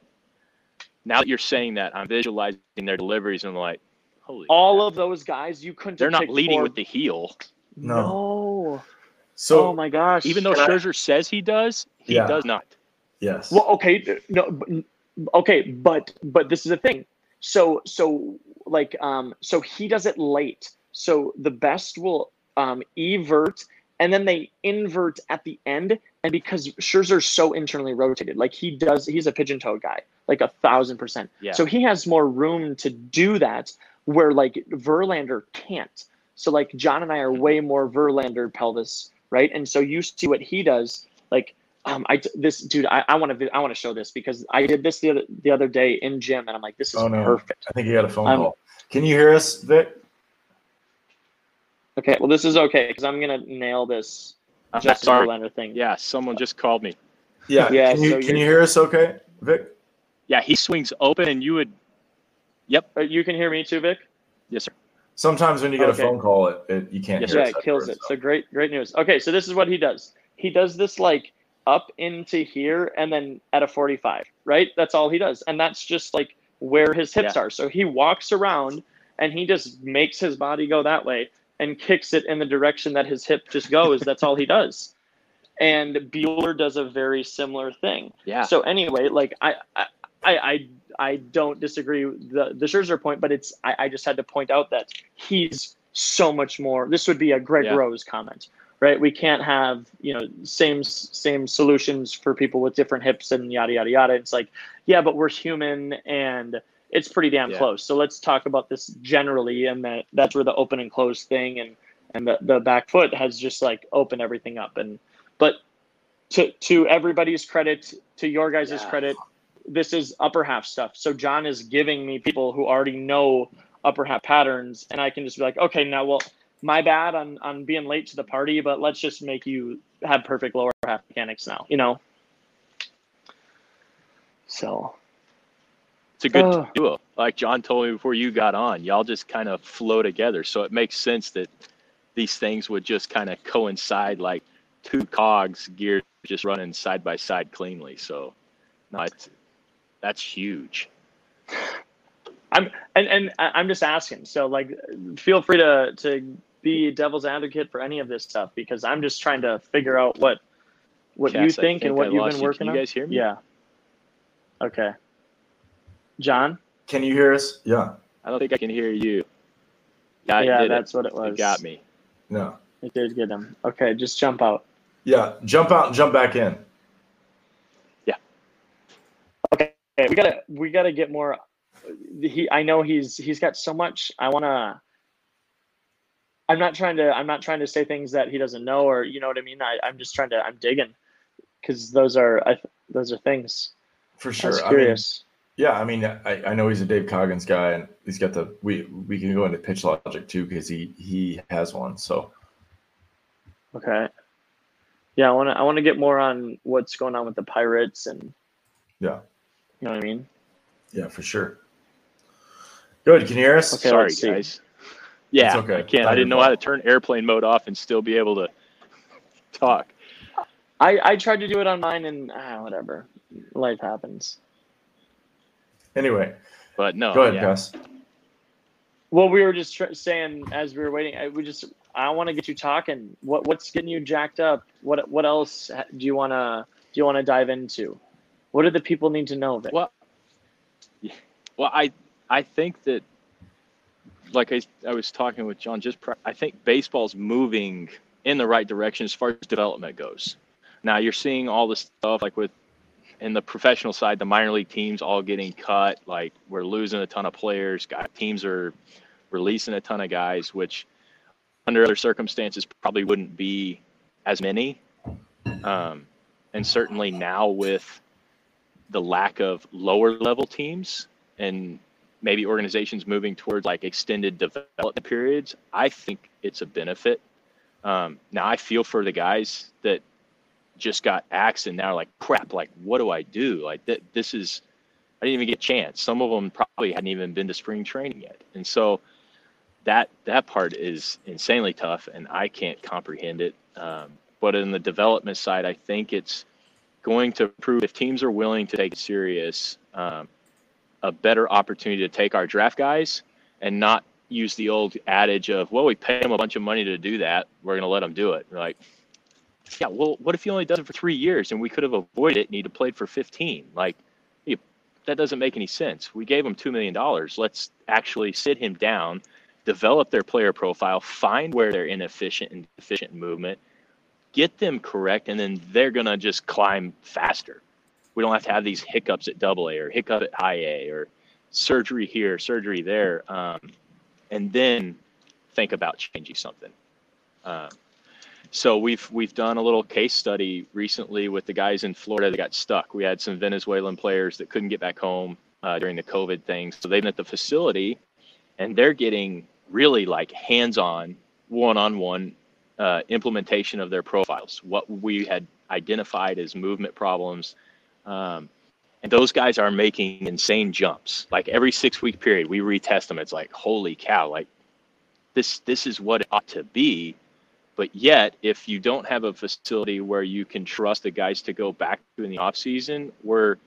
Now that you're saying that, I'm visualizing their deliveries and I'm like, holy. All crap. of those guys, you couldn't. they're not leading four- with the heel. No. No. So oh my gosh. Even though Can I- Scherzer says he does, he Yeah. does not. yes, Well, okay, no, but- okay, but but this is the thing. So so like um so he does it late. So the best will um evert and then they invert at the end. And because Scherzer's so internally rotated, like he does, he's a pigeon toe guy, like a thousand percent. Yeah. So he has more room to do that where like Verlander can't. So like John and I are way more Verlander pelvis, right? And so you see what he does, like um, I this dude, I I want to I want to show this because I did this the other the other day in gym, and I'm like, this is Oh, no. perfect. I think you got a phone I'm- call. Can you hear us, Vic? Okay, well this is okay because I'm gonna nail this Uh, Justin sorry. Verlander thing. Yeah, someone just called me. Yeah. Yeah, Can you, so can you're- hear us okay, Vic? Yeah, he swings open, and you would. Yep. Uh, You can hear me too, Vic. Yes, sir. Sometimes when you get Okay. a phone call, it, it you can't Yes, hear yeah, us it kills first, it. So great, great news. Okay, so this is what he does. He does this like up into here and then at a 45, right? That's all he does. And that's just like where his hips Yeah. are. So he walks around and he just makes his body go that way and kicks it in the direction that his hip just goes. that's all he does. And Buehler does a very similar thing. Yeah. So anyway, like I, I, I, I, don't disagree with the the Scherzer point, but it's I, I just had to point out that he's so much more. This would be a Greg Yeah. Rose comment, right? We can't have you know same same solutions for people with different hips and yada yada yada. It's like yeah, but we're human and it's pretty damn Yeah. close. So let's talk about this generally, and that that's where the open and close thing and and the, the back foot has just like opened everything up and but to to everybody's credit to your guys' Yeah. credit this is upper half stuff so john is giving me people who already know upper half patterns and i can just be like okay now well my bad on on being late to the party but let's just make you have perfect lower half mechanics now you know so It's a good Oh. duo. Like John told me before you got on, y'all just kind of flow together. So it makes sense that these things would just kind of coincide like two cogs geared just running side by side cleanly. So no, it's, that's huge. I'm and and I- I'm just asking. So like, feel free to to be devil's advocate for any of this stuff because I'm just trying to figure out what what you Cass, I think, and what I you've lost been you. working Can on. you guys hear me? Yeah. Okay. John. Can you hear us? Yeah. I don't think I can hear you. Yeah, yeah, did that's it. what it was. It got me. No. It did get him. Okay, just jump out. Yeah. Jump out and jump back in. Yeah. Okay, we gotta we gotta get more. He, I know he's he's got so much. I wanna. I'm not trying to. I'm not trying to say things that he doesn't know, or you know what I mean. I, I'm just trying to. I'm digging, because those are I, those are things. For I sure. was I mean, curious. Yeah, I mean, I, I know he's a Dave Coggins guy, and he's got the we we can go into pitch logic too because he he has one. So okay. Yeah, I want to. I want to get more on what's going on with the pirates, and yeah, you know what I mean. yeah, for sure. Good. Can you hear us? Okay, Sorry, guys. Yeah, okay. I can't. Not I didn't know how to turn airplane mode off and still be able to talk. I I tried to do it on mine, and ah, whatever. Life happens. Anyway, But no, go ahead, yeah. Gus. Well, we were just tr- saying as we were waiting. I, we just I want to get you talking. What what's getting you jacked up? What what else do you want to do you want to dive into? What do the people need to know? Vic? Well, well, I I think that, like I, I was talking with John just, pri- I think baseball's moving in the right direction as far as development goes. Now you're seeing all this stuff like with in the professional side, the minor league teams all getting cut. Like we're losing a ton of players. Guy, teams are releasing a ton of guys, which under other circumstances probably wouldn't be as many. Um, and certainly now with the lack of lower level teams and maybe organizations moving towards like extended development periods, I think it's a benefit. Um, now I feel for the guys that just got axed and now like crap, like what do I do? Like th- this is, I didn't even get a chance. Some of them probably hadn't even been to spring training yet, and so that that part is insanely tough, and I can't comprehend it. Um, but in the development side, I think it's going to prove if teams are willing to take it serious, um, a better opportunity to take our draft guys and not use the old adage of, well, we pay them a bunch of money to do that. We're going to let them do it. Like, yeah, well, what if he only does it for three years and we could have avoided it and he'd have played for 15? Like, that doesn't make any sense. We gave him $2 million. Let's actually sit him down, develop their player profile, find where they're inefficient and deficient in movement, get them correct, and then they're gonna just climb faster. We don't have to have these hiccups at double A or hiccup at high A or surgery here, surgery there, um, and then think about changing something. Uh, so we've we've done a little case study recently with the guys in Florida that got stuck. We had some Venezuelan players that couldn't get back home uh, during the COVID thing, so they've been at the facility, and they're getting really like hands-on, one-on-one uh, implementation of their profiles. What we had identified as movement problems. Um, and those guys are making insane jumps. Like every six week period, we retest them. It's like, holy cow, like this this is what it ought to be but yet, if you don't have a facility where you can trust the guys to go back to in the off season, we're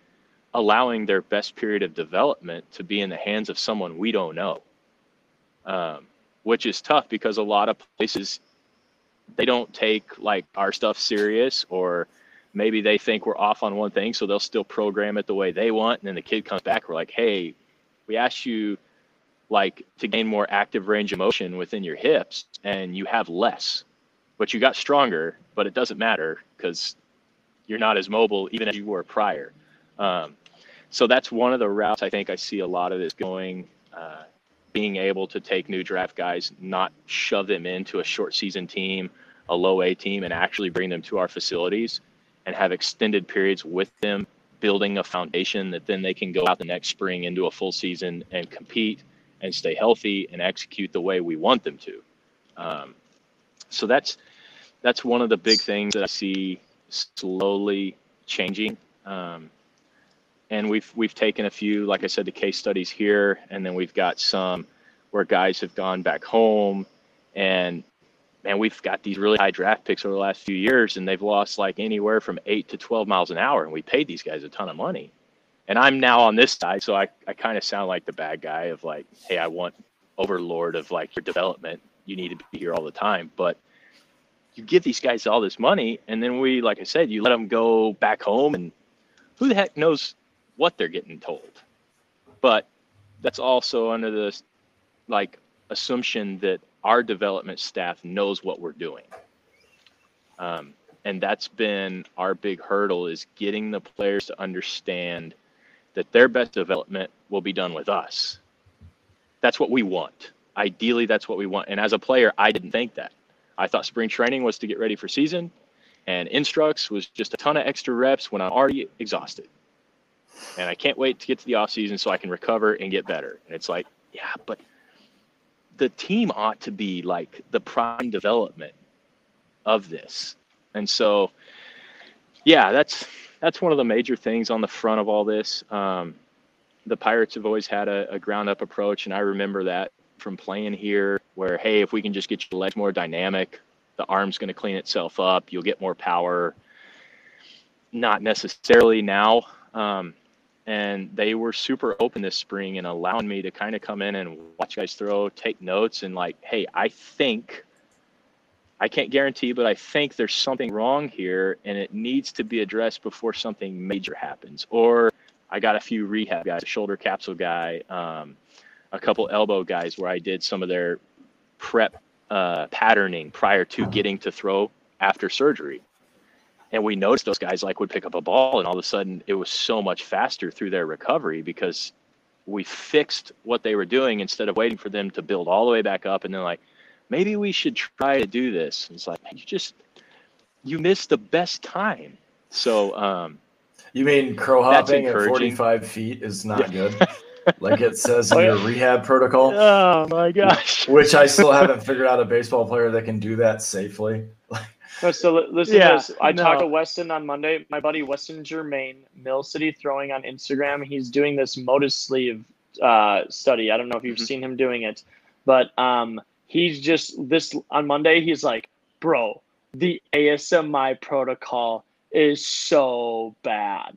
allowing their best period of development to be in the hands of someone we don't know, um, which is tough because a lot of places they don't take like our stuff serious or maybe they think we're off on one thing so they'll still program it the way they want and then the kid comes back we're like hey we asked you like to gain more active range of motion within your hips and you have less but you got stronger, but it doesn't matter because you're not as mobile even as you were prior. Um, so that's one of the routes I think I see a lot of this going. Uh, being able to take new draft guys, not shove them into a short season team, a low A team, and actually bring them to our facilities and have extended periods with them, building a foundation that then they can go out the next spring into a full season and compete and stay healthy and execute the way we want them to. Um, so that's that's one of the big things that I see slowly changing. Um, and we've we've taken a few, like I said, the case studies here, and then we've got some where guys have gone back home, and man, we've got these really high draft picks over the last few years, and they've lost like anywhere from eight to twelve miles an hour, and we paid these guys a ton of money. And I'm now on this side, so I, I kind of sound like the bad guy of like, hey, I want overlord of like your development. You need to be here all the time, but you give these guys all this money, and then we, like I said, you let them go back home, and who the heck knows what they're getting told? But that's also under the like assumption that our development staff knows what we're doing. Um, and that's been our big hurdle is getting the players to understand that their best development will be done with us. That's what we want. Ideally, that's what we want. And as a player, I didn't think that. I thought spring training was to get ready for season, and instructs was just a ton of extra reps when I'm already exhausted. And I can't wait to get to the off season so I can recover and get better. And it's like, yeah, but the team ought to be like the prime development of this. And so, yeah, that's that's one of the major things on the front of all this. Um, the Pirates have always had a, a ground up approach, and I remember that from playing here where, hey, if we can just get your legs more dynamic, the arm's going to clean itself up. You'll get more power. Not necessarily now. Um, and they were super open this spring and allowing me to kind of come in and watch guys throw, take notes, and like, hey, I think I can't guarantee, but I think there's something wrong here and it needs to be addressed before something major happens. Or I got a few rehab guys, a shoulder capsule guy, um, a couple elbow guys where I did some of their prep uh, patterning prior to getting to throw after surgery. And we noticed those guys like would pick up a ball and all of a sudden it was so much faster through their recovery because we fixed what they were doing instead of waiting for them to build all the way back up and then like maybe we should try to do this. And it's like you just you missed the best time. So um you mean crow hopping at 45 feet is not yeah. good? like it says in your rehab protocol. Oh my gosh! Which I still haven't figured out a baseball player that can do that safely. no, so listen yeah, to this. I no. talked to Weston on Monday. My buddy Weston Germain, Mill City Throwing on Instagram. He's doing this Motus sleeve uh, study. I don't know if you've mm-hmm. seen him doing it, but um, he's just this on Monday. He's like, bro, the ASMI protocol is so bad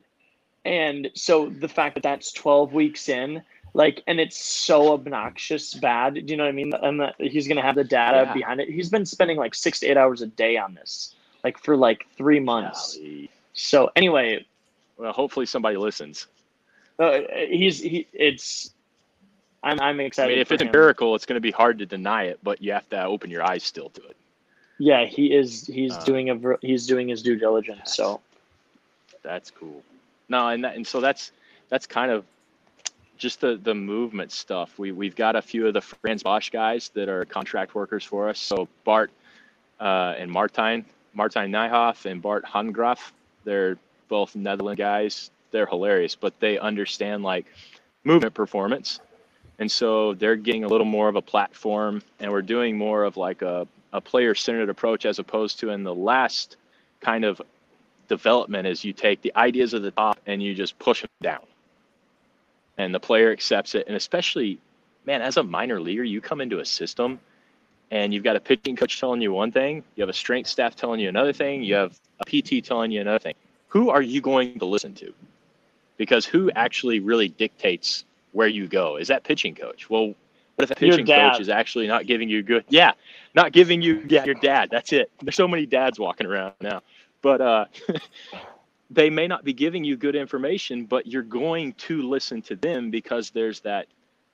and so the fact that that's 12 weeks in, like, and it's so obnoxious bad, do you know what I mean? And that he's going to have the data yeah. behind it. He's been spending like six to eight hours a day on this, like for like three months. Golly. So anyway, well, hopefully somebody listens. Uh, he's he. It's. I'm I'm excited. I mean, if it's him. a miracle, it's going to be hard to deny it, but you have to open your eyes still to it. Yeah, he is. He's uh, doing a he's doing his due diligence. So that's cool. No, and that, and so that's that's kind of just the the movement stuff. We we've got a few of the Frans Bosch guys that are contract workers for us. So Bart uh, and Martijn, Martijn Nijhoff and Bart Hangraf. They're both Netherlands guys. They're hilarious, but they understand like movement performance. And so they're getting a little more of a platform and we're doing more of like a, a player centered approach as opposed to in the last kind of development is you take the ideas of the top and you just push them down and the player accepts it. And especially, man, as a minor leaguer, you come into a system and you've got a pitching coach telling you one thing, you have a strength staff telling you another thing, you have a PT telling you another thing. Who are you going to listen to? Because who actually really dictates where you go? Is that pitching coach? Well, what if a pitching coach is actually not giving you good? Yeah, not giving you yeah, your dad. That's it. There's so many dads walking around now, but uh, they may not be giving you good information, but you're going to listen to them because there's that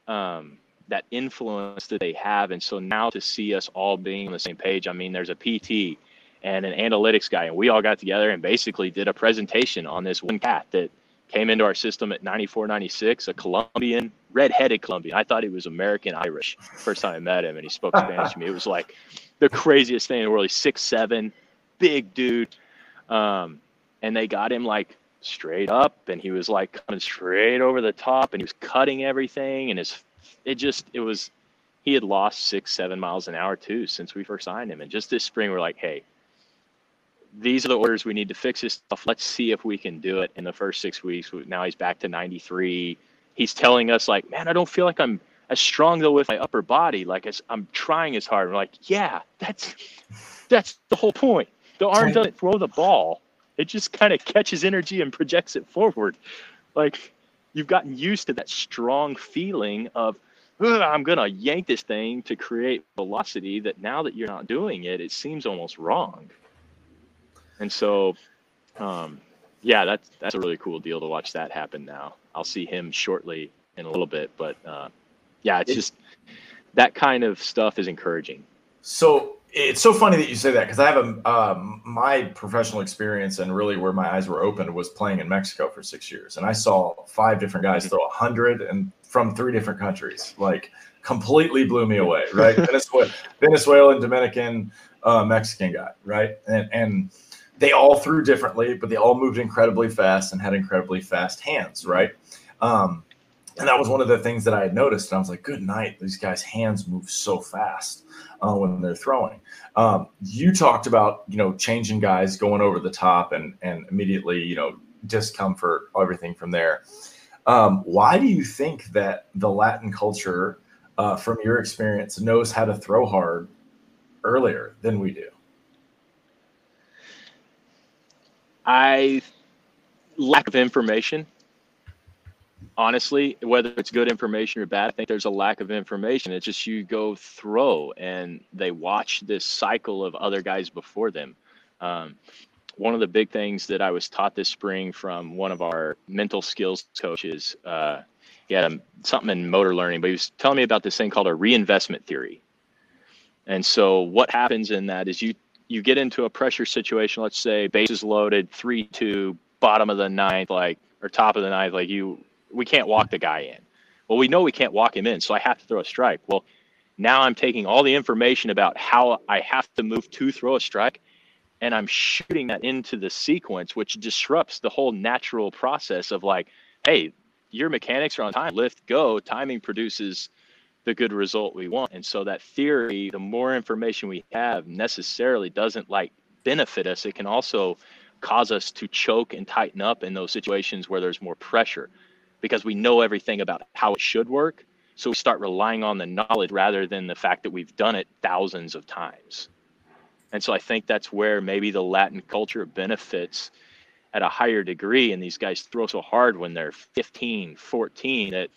um, that influence that they have. And so now to see us all being on the same page, I mean, there's a PT and an analytics guy, and we all got together and basically did a presentation on this one cat that came into our system at 94, 96, a Colombian, red-headed Colombian. I thought he was American Irish first time I met him, and he spoke Spanish to me. It was like the craziest thing in the world. He's six seven, big dude. Um, and they got him like straight up and he was like coming straight over the top and he was cutting everything and his it just it was he had lost six seven miles an hour too since we first signed him. And just this spring we're like hey these are the orders we need to fix this stuff. Let's see if we can do it. In the first six weeks now he's back to 93 he's telling us like man i don't feel like i'm as strong though with my upper body. Like i'm trying as hard. We're like yeah that's that's the whole point the arm doesn't throw the ball it just kind of catches energy and projects it forward. Like you've gotten used to that strong feeling of I'm gonna yank this thing to create velocity. That now that you're not doing it, it seems almost wrong. And so, um, yeah, that's that's a really cool deal to watch that happen. Now I'll see him shortly in a little bit, but uh, yeah, it's just that kind of stuff is encouraging. So it's so funny that you say that because I have a um, my professional experience and really where my eyes were opened was playing in Mexico for six years, and I saw five different guys throw a hundred and from three different countries, like completely blew me away. Right, Venezuela, Venezuelan, Dominican, uh, Mexican guy, right, and and they all threw differently, but they all moved incredibly fast and had incredibly fast hands, right. Um, and that was one of the things that I had noticed. And I was like, good night. These guys' hands move so fast uh, when they're throwing. Um, you talked about you know changing guys going over the top and and immediately you know discomfort everything from there. Um, why do you think that the Latin culture, uh, from your experience, knows how to throw hard earlier than we do? I lack of information honestly, whether it's good information or bad, I think there's a lack of information. It's just you go throw and they watch this cycle of other guys before them. Um, one of the big things that I was taught this spring from one of our mental skills coaches, uh, he had a, something in motor learning, but he was telling me about this thing called a reinvestment theory. And so what happens in that is you you get into a pressure situation. Let's say bases loaded, three two, bottom of the ninth, like or top of the ninth, like you we can't walk the guy in. Well, we know we can't walk him in, so I have to throw a strike. Well, now I'm taking all the information about how I have to move to throw a strike and I'm shooting that into the sequence, which disrupts the whole natural process of like, hey, your mechanics are on time, lift, go. Timing produces the good result we want. And so that theory, the more information we have necessarily doesn't like benefit us. It can also cause us to choke and tighten up in those situations where there's more pressure because we know everything about how it should work. So we start relying on the knowledge rather than the fact that we've done it thousands of times. And so I think that's where maybe the Latin culture benefits at a higher degree. And these guys throw so hard when they're 15, 14 that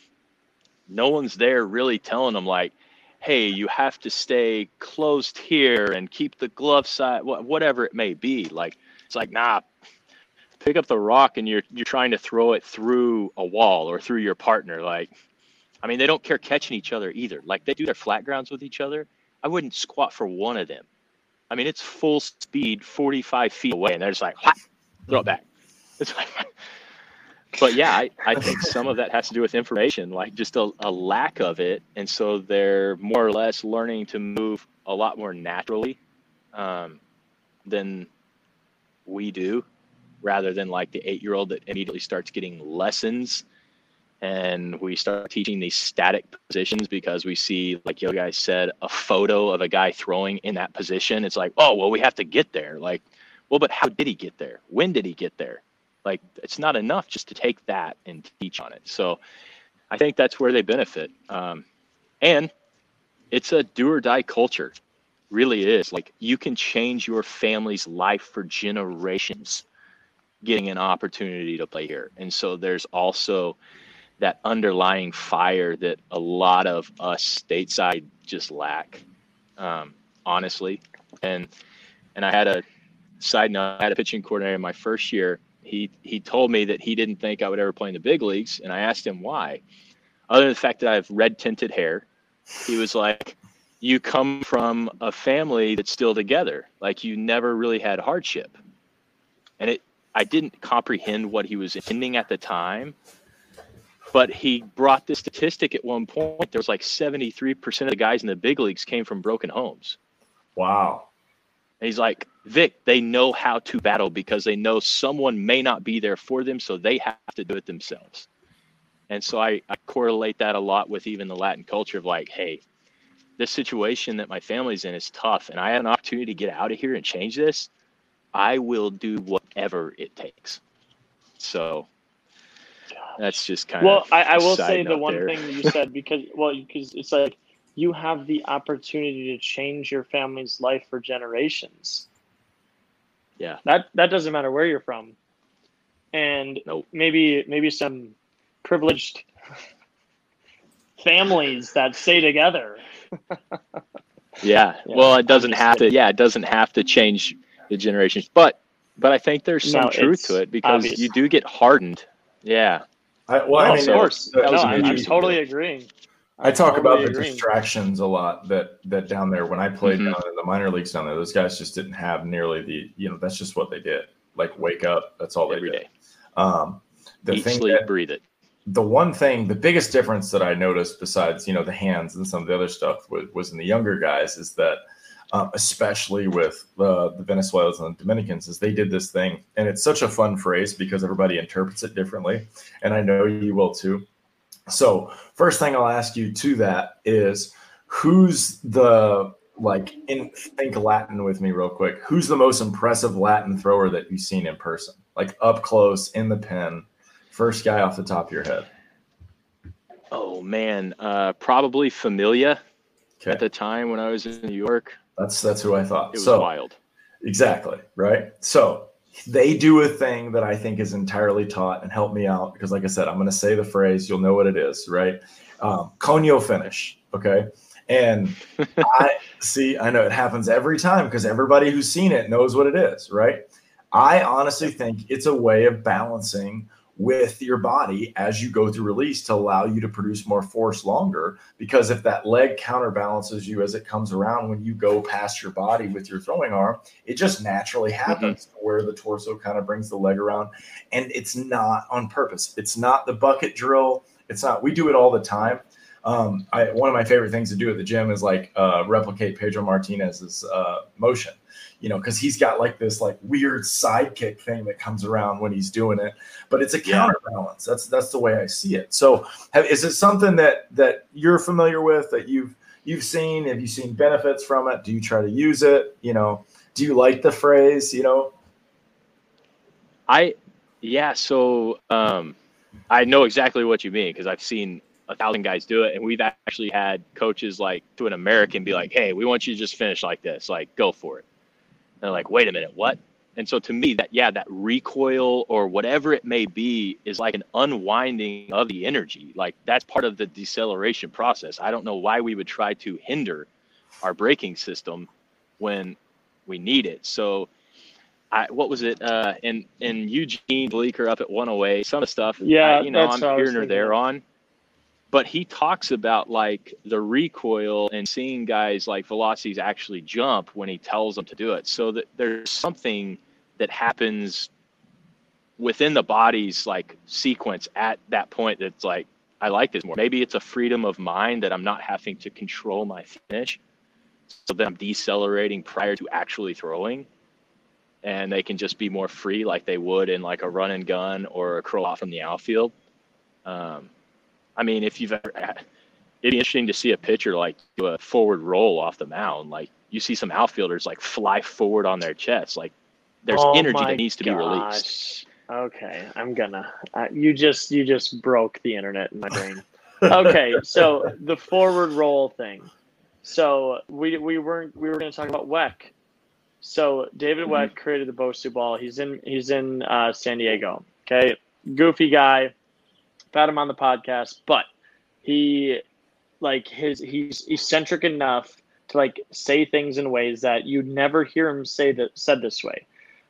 no one's there really telling them, like, hey, you have to stay closed here and keep the glove side, whatever it may be. Like, it's like, nah, pick up the rock and you're you're trying to throw it through a wall or through your partner like i mean they don't care catching each other either. Like they do their flat grounds with each other. I wouldn't squat for one of them. I mean, it's full speed, 45 feet away, and they're just like, throw it back. It's like, but yeah, I, I think some of that has to do with information, like just a, a lack of it. And so they're more or less learning to move a lot more naturally um, than we do, rather than like the eight year old that immediately starts getting lessons and we start teaching these static positions because we see, like you guys said, a photo of a guy throwing in that position. It's like, oh, well, we have to get there. Like, well, but how did he get there? When did he get there? Like, it's not enough just to take that and teach on it. So I think that's where they benefit. Um, and it's a do or die culture, really is. Like, you can change your family's life for generations getting an opportunity to play here. And so there's also, that underlying fire that a lot of us stateside just lack, um, honestly. And and I had a side note. I had a pitching coordinator in my first year. He he told me that he didn't think I would ever play in the big leagues, and I asked him why. Other than the fact that I have red tinted hair, he was like, "You come from a family that's still together. Like you never really had hardship." And it, I didn't comprehend what he was intending at the time, but he brought this statistic at one point. There was like 73% of the guys in the big leagues came from broken homes. Wow. And he's like, Vic, they know how to battle because they know someone may not be there for them, so they have to do it themselves. And so I, I correlate that a lot with even the Latin culture of like, hey, this situation that my family's in is tough, and I have an opportunity to get out of here and change this. I will do whatever it takes. So that's just kind well, of. Well, I, I will say the one there. thing you said because well, because it's like you have the opportunity to change your family's life for generations. Yeah. That that doesn't matter where you're from, and nope. maybe maybe some privileged families that stay together. yeah. yeah. Well, it doesn't have to. Yeah, it doesn't have to change the generations, but but I think there's some no, truth to it because obvious. you do get hardened. Yeah. I, well, no, I mean, of course. no, I'm, I'm totally agreeing. I'm talk totally about the agreeing. distractions a lot that that down there when I played mm-hmm. down in the minor leagues down there, those guys just didn't have nearly the you know that's just what they did. Like wake up, that's all Every they did. Day. Um, the Eat, thing sleep, that, breathe it. The one thing, the biggest difference that I noticed besides you know the hands and some of the other stuff was, was in the younger guys is that um, especially with the, the Venezuelans and the Dominicans, is they did this thing. And it's such a fun phrase because everybody interprets it differently. And I know you will too. So, first thing I'll ask you to that is who's the like in think Latin with me real quick. Who's the most impressive Latin thrower that you've seen in person? Like up close in the pen. First guy off the top of your head. Oh man, uh, probably Familia okay. at the time when I was in New York. That's that's who I thought. It was so, wild. Exactly. Right. So they do a thing that I think is entirely taught and help me out because, like I said, I'm going to say the phrase. You'll know what it is, right? Um, coño finish. Okay. And I see, I know it happens every time because everybody who's seen it knows what it is, right? I honestly think it's a way of balancing with your body as you go through release to allow you to produce more force longer. Because if that leg counterbalances you as it comes around when you go past your body with your throwing arm, it just naturally mm-hmm. happens mm-hmm. where the torso kind of brings the leg around. And it's not on purpose. It's not the bucket drill. It's not, we do it all the time. Um, I, one of my favorite things to do at the gym is like uh, replicate Pedro Martinez's uh, motion you know, because he's got like this like weird sidekick thing that comes around when he's doing it. But it's a counterbalance. That's that's the way I see it. So, have, is it something that that you're familiar with that you've you've seen? Have you seen benefits from it? Do you try to use it? You know, do you like the phrase? You know, I yeah. So um, I know exactly what you mean because I've seen a thousand guys do it, and we've actually had coaches like to an American be like, "Hey, we want you to just finish like this. Like, go for it." They're like, wait a minute, what? And so to me, that yeah, that recoil or whatever it may be is like an unwinding of the energy. Like that's part of the deceleration process. I don't know why we would try to hinder our braking system when we need it. So I, what was it? Uh, in in Eugene Bleecker up at 108, some of the stuff. Yeah, I, you know, I'm here or there on. But he talks about like the recoil and seeing guys like velocities actually jump when he tells them to do it. So that there's something that happens within the body's like sequence at that point that's like I like this more. Maybe it's a freedom of mind that I'm not having to control my finish. So that I'm decelerating prior to actually throwing. And they can just be more free like they would in like a run and gun or a curl off from the outfield. Um, I mean, if you've ever, it'd be interesting to see a pitcher like do a forward roll off the mound. Like you see some outfielders like fly forward on their chest. Like there's oh energy that needs to gosh. be released. Okay, I'm gonna. Uh, you just you just broke the internet in my brain. okay, so the forward roll thing. So we we weren't we were going to talk about Weck. So David mm-hmm. Weck created the Bosu ball. He's in he's in uh, San Diego. Okay, goofy guy had him on the podcast, but he like his he's eccentric enough to like say things in ways that you'd never hear him say that said this way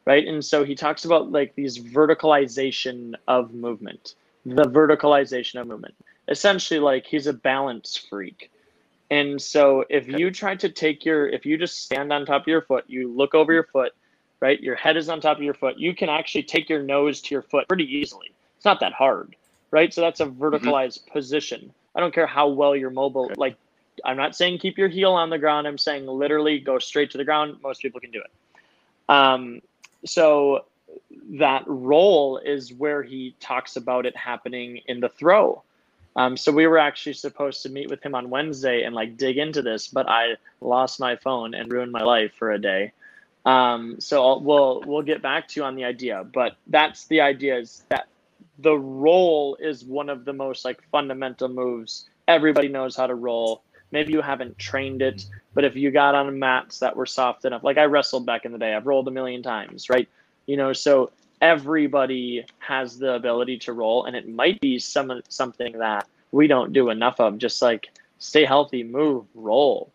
right? And so he talks about like these verticalization of movement the verticalization of movement. Essentially like he's a balance freak. And so if you try to take your if you just stand on top of your foot you look over your foot right? Your head is on top of your foot. You can actually take your nose to your foot pretty easily. It's not that hard right? So that's a mm-hmm. verticalized mm-hmm. position. I don't care how well you're mobile. Okay. Like, I'm not saying keep your heel on the ground. I'm saying literally go straight to the ground. Most people can do it. Um, so that roll is where he talks about it happening in the throw. Um, so we were actually supposed to meet with him on Wednesday and like dig into this, but I lost my phone and ruined my life for a day. Um, so I'll, we'll we'll get back to you on the idea, but that's the idea is that the roll is one of the most like fundamental moves. Everybody knows how to roll. Maybe you haven't trained it, but if you got on mats that were soft enough, like I wrestled back in the day, I've rolled a million times, right? You know, so everybody has the ability to roll, and it might be some something that we don't do enough of. Just like stay healthy, move, roll.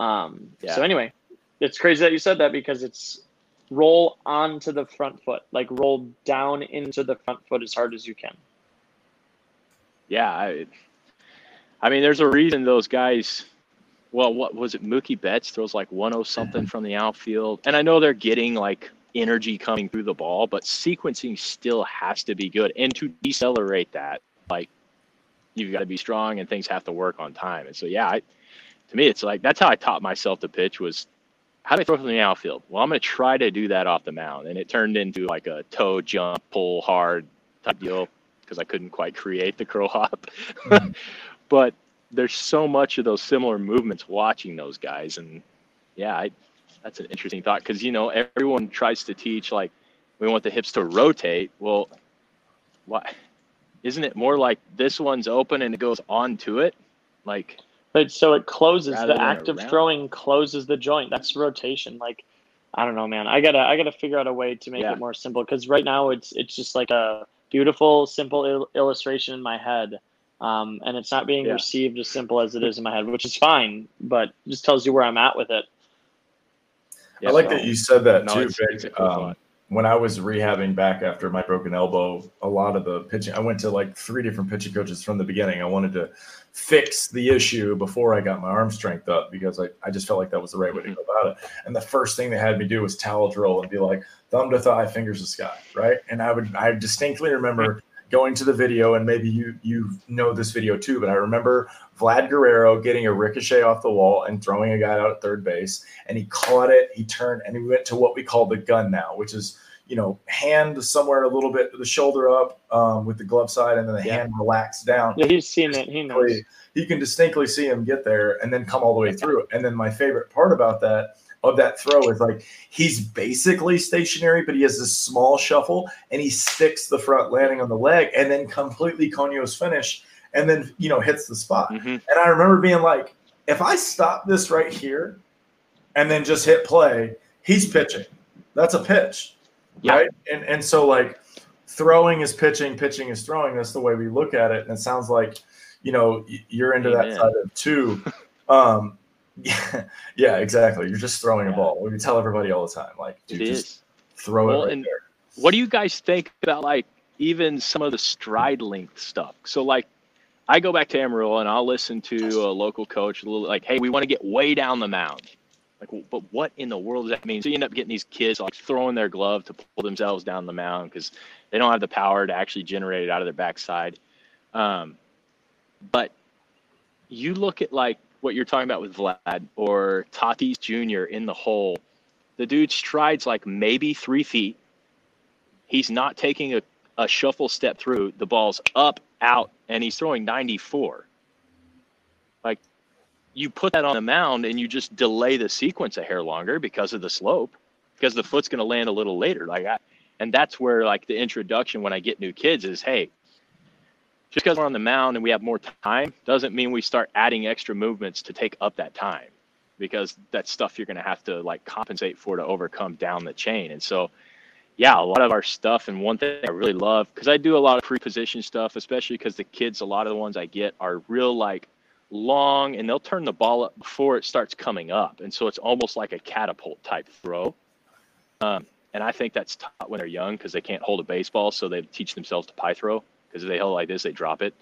Um, yeah. So anyway, it's crazy that you said that because it's roll onto the front foot, like roll down into the front foot as hard as you can. Yeah, I, I mean, there's a reason those guys. Well, what was it? Mookie Betts throws like 10 something from the outfield, and I know they're getting like energy coming through the ball, but sequencing still has to be good. And to decelerate that, like you've got to be strong, and things have to work on time. And so, yeah, I, to me, it's like that's how I taught myself to pitch was how do I throw from the outfield? Well, I'm going to try to do that off the mound. And it turned into like a toe jump, pull hard type deal because I couldn't quite create the crow hop. Mm-hmm. but there's so much of those similar movements watching those guys. And yeah, I, that's an interesting thought because, you know, everyone tries to teach like we want the hips to rotate. Well, why? Isn't it more like this one's open and it goes onto it? Like, but so it closes the act of throwing closes the joint. That's rotation. Like I don't know, man. I gotta I gotta figure out a way to make yeah. it more simple because right now it's it's just like a beautiful simple il- illustration in my head, um, and it's not being yeah. received as simple as it is in my head, which is fine. But just tells you where I'm at with it. Yeah, I like so, that you said that no, too, it's, it's cool um, when I was rehabbing back after my broken elbow, a lot of the pitching, I went to like three different pitching coaches from the beginning. I wanted to fix the issue before I got my arm strength up because I, I just felt like that was the right way to mm-hmm. go about it. And the first thing they had me do was towel drill and be like, thumb to thigh, fingers to sky, right? And I would, I distinctly remember going to the video, and maybe you you know this video too, but I remember Vlad Guerrero getting a ricochet off the wall and throwing a guy out at third base, and he caught it, he turned, and he went to what we call the gun now, which is you know, hand somewhere a little bit, the shoulder up um, with the glove side, and then the yeah. hand relaxed down. Yeah, he's seen it. He knows. He can distinctly see him get there and then come all the way through. And then my favorite part about that of that throw is like he's basically stationary, but he has this small shuffle and he sticks the front landing on the leg and then completely conios finish and then you know hits the spot. Mm-hmm. And I remember being like, if I stop this right here and then just hit play, he's pitching. That's a pitch. Yeah. Right. And and so like throwing is pitching, pitching is throwing. That's the way we look at it. And it sounds like, you know, you're into Amen. that side of too. Um, yeah, yeah, exactly. You're just throwing yeah. a ball. We tell everybody all the time, like, dude, just is. throw well, it right there. What do you guys think about like even some of the stride length stuff? So like I go back to Amarillo and I'll listen to a local coach, a little like, hey, we want to get way down the mound. Like, but what in the world does that mean? So you end up getting these kids like throwing their glove to pull themselves down the mound because they don't have the power to actually generate it out of their backside. Um, but you look at like what you're talking about with Vlad or Tatis Jr. in the hole. The dude strides like maybe three feet. He's not taking a, a shuffle step through. The ball's up, out, and he's throwing 94. Like you put that on the mound and you just delay the sequence a hair longer because of the slope, because the foot's going to land a little later. Like I, and that's where like the introduction when I get new kids is, hey, just because we're on the mound and we have more time doesn't mean we start adding extra movements to take up that time because that's stuff you're going to have to like compensate for to overcome down the chain. And so, yeah, a lot of our stuff and one thing I really love because I do a lot of pre-position stuff, especially because the kids, a lot of the ones I get are real like long and they'll turn the ball up before it starts coming up. And so it's almost like a catapult type throw. Um, and I think that's taught when they're young because they can't hold a baseball. So they teach themselves to pie throw because if they hold like this, they drop it.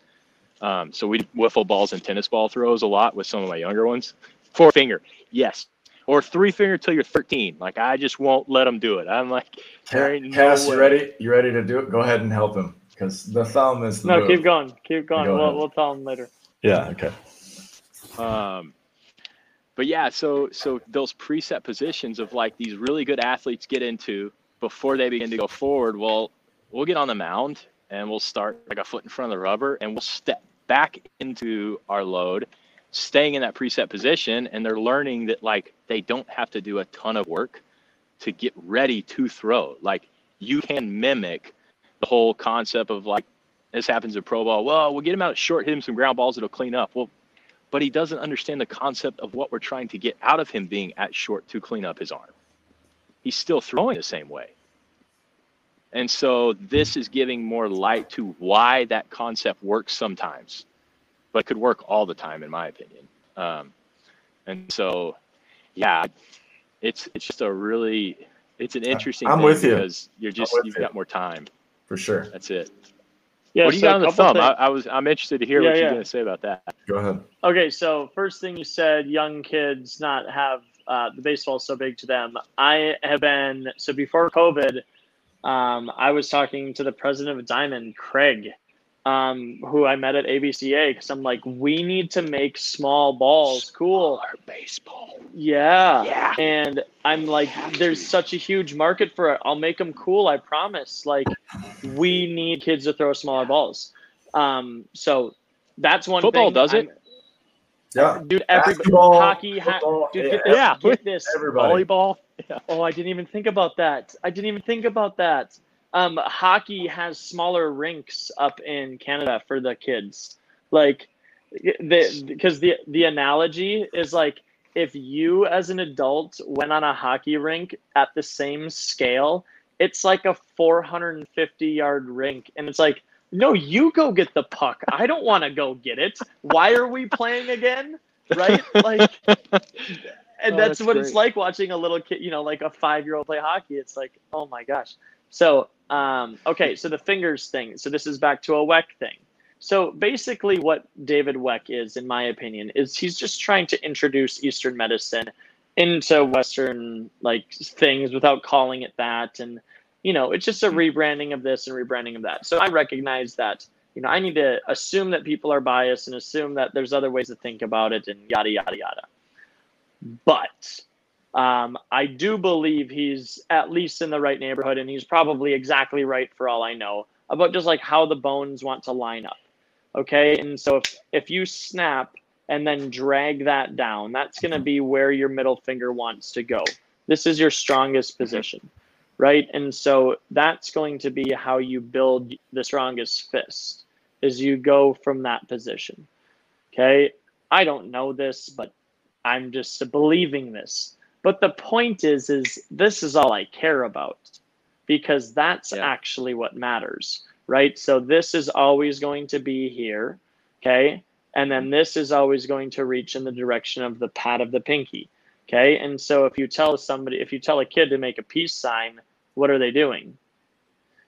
Um, so we wiffle balls and tennis ball throws a lot with some of my younger ones. Four finger, yes. Or three finger till you're 13. Like I just won't let them do it. I'm like, there ain't Cass, no you ready? You ready to do it? Go ahead and help him because the thumb is. The no, move. keep going. Keep going. Go we'll, we'll tell him later. Yeah. Okay. Um, but yeah, so so those preset positions of like these really good athletes get into before they begin to go forward. Well, we'll get on the mound and we'll start like a foot in front of the rubber and we'll step back into our load, staying in that preset position, and they're learning that like they don't have to do a ton of work to get ready to throw. Like you can mimic the whole concept of like this happens in pro ball. Well, we'll get him out short, hit him some ground balls, it'll clean up. Well, but he doesn't understand the concept of what we're trying to get out of him being at short to clean up his arm. He's still throwing the same way. And so this is giving more light to why that concept works sometimes, but could work all the time, in my opinion. Um, and so, yeah, it's it's just a really it's an interesting. I'm with you because you're just you've you. got more time. For sure. That's it. Yeah, what do you so got on the thumb? I, I, was I'm interested to hear yeah, what you're going to say about that. Go ahead. Okay, so first thing you said, young kids not have uh, the baseball so big to them. I have been so before COVID, um, I was talking to the president of Diamond, Craig, um, who I met at ABCA, because I'm like, we need to make small balls cool. Smaller baseball. Yeah. Yeah. And I'm like, there's such a huge market for it. I'll make them cool. I promise. Like, we need kids to throw smaller balls. Um, so that's one Football thing. does it. I'm, yeah, dude. Everybody, hockey, ha- dude, get this, yeah, get this. Everybody. Volleyball. Oh, I didn't even think about that. I didn't even think about that. Um, hockey has smaller rinks up in Canada for the kids. Like, the because the the analogy is like if you as an adult went on a hockey rink at the same scale, it's like a 450 yard rink, and it's like no, you go get the puck. I don't want to go get it. Why are we playing again? Right? Like, and oh, that's, that's, what great. it's like watching a little kid, you know, like a five year old play hockey. It's like, oh my gosh. So, um, okay, so the fingers thing. So this is back to a Weck thing. So basically, what David Weck is, in my opinion, is he's just trying to introduce Eastern medicine into Western like things without calling it that, and you know, it's just a hmm. rebranding of this and rebranding of that. So I recognize that, you know, I need to assume that people are biased and assume that there's other ways to think about it and yada, yada, yada. But um, I do believe he's at least in the right neighborhood and he's probably exactly right for all I know about just like how the bones want to line up. Okay. And so if, if you snap and then drag that down, that's going to be where your middle finger wants to go. This is your strongest position right? And so that's going to be how you build the strongest fist is you go from that position. Okay? I don't know this, but I'm just believing this. But the point is is this is all I care about because that's yeah. actually what matters, right? So this is always going to be here, okay? And then this is always going to reach in the direction of the pad of the pinky. Okay. And so if you tell somebody, if you tell a kid to make a peace sign, what are they doing?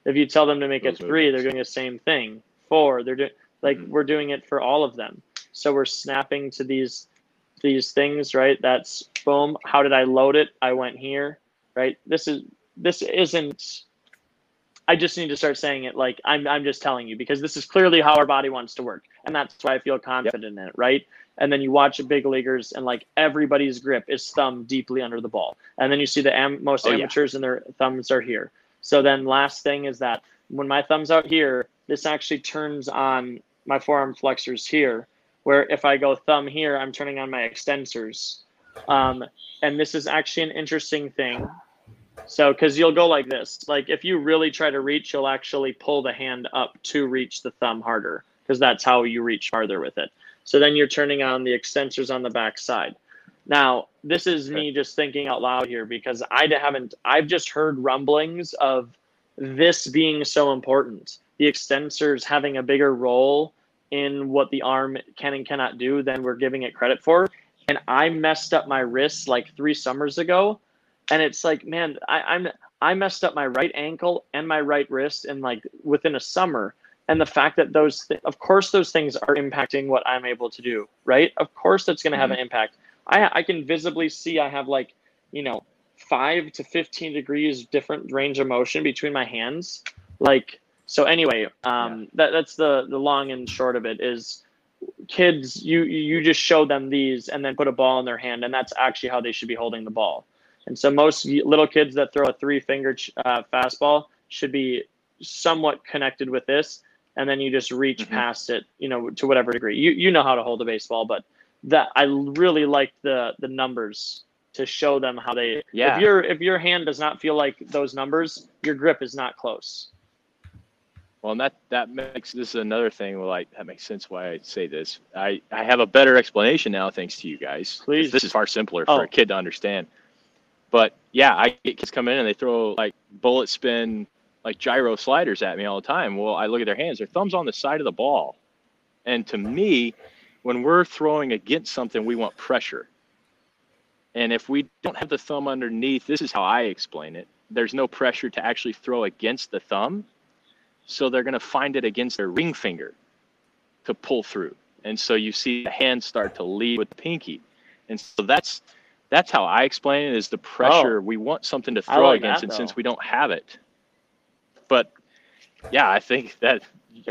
If you tell them to make a three, they're doing the same thing. Four, they're doing Like mm-hmm. we're doing it for all of them. So we're snapping to these these things, right? That's boom. How did I load it? I went here, right? This is this isn't I just need to start saying it like I'm I'm just telling you because this is clearly how our body wants to work. And that's why I feel confident yep. in it, right? And then you watch big leaguers and like everybody's grip is thumb deeply under the ball. And then you see the am- most oh, amateurs yeah. and their thumbs are here. So then last thing is that when my thumb's out here, this actually turns on my forearm flexors here, where if I go thumb here, I'm turning on my extensors. Um, and this is actually an interesting thing so, because you'll go like this, like if you really try to reach, you'll actually pull the hand up to reach the thumb harder, because that's how you reach farther with it. So then you're turning on the extensors on the back side. Now, this is me just thinking out loud here because I haven't, I've just heard rumblings of this being so important. The extensors having a bigger role in what the arm can and cannot do than we're giving it credit for. And I messed up my wrist like three summers ago. And it's like man I, i'm i messed up my right ankle and my right wrist in like within a summer. And the fact that those th- of course those things are impacting what i'm able to do right? Of course that's going to have mm-hmm. an impact. I i can visibly see i have like you know 5 to 15 degrees different range of motion between my hands. Like so anyway um yeah. that that's the the long and short of it is kids you you just show them these and then put a ball in their hand and that's actually how they should be holding the ball and so most little kids that throw a three finger uh, fastball should be somewhat connected with this. And then you just reach mm-hmm. past it, you know, to whatever degree. You you know how to hold a baseball, but that I really like the the numbers to show them how they. Yeah. If your if your hand does not feel like those numbers, your grip is not close. Well, and that that makes this is another thing. Well, like that makes sense why I say this. I I have a better explanation now thanks to you guys. Please. This is far simpler for oh. a kid to understand. But yeah, I get kids come in and they throw like bullet spin, like gyro sliders at me all the time. Well, I look at their hands, their thumb's on the side of the ball. And to me, when we're throwing against something, we want pressure. And if we don't have the thumb underneath, this is how I explain it. There's no pressure to actually throw against the thumb. So they're going to find it against their ring finger to pull through. And so you see the hand start to lead with the pinky. And so that's that's how I explain it is the pressure. Oh, we want something to throw like against that, and since we don't have it. But yeah, I think that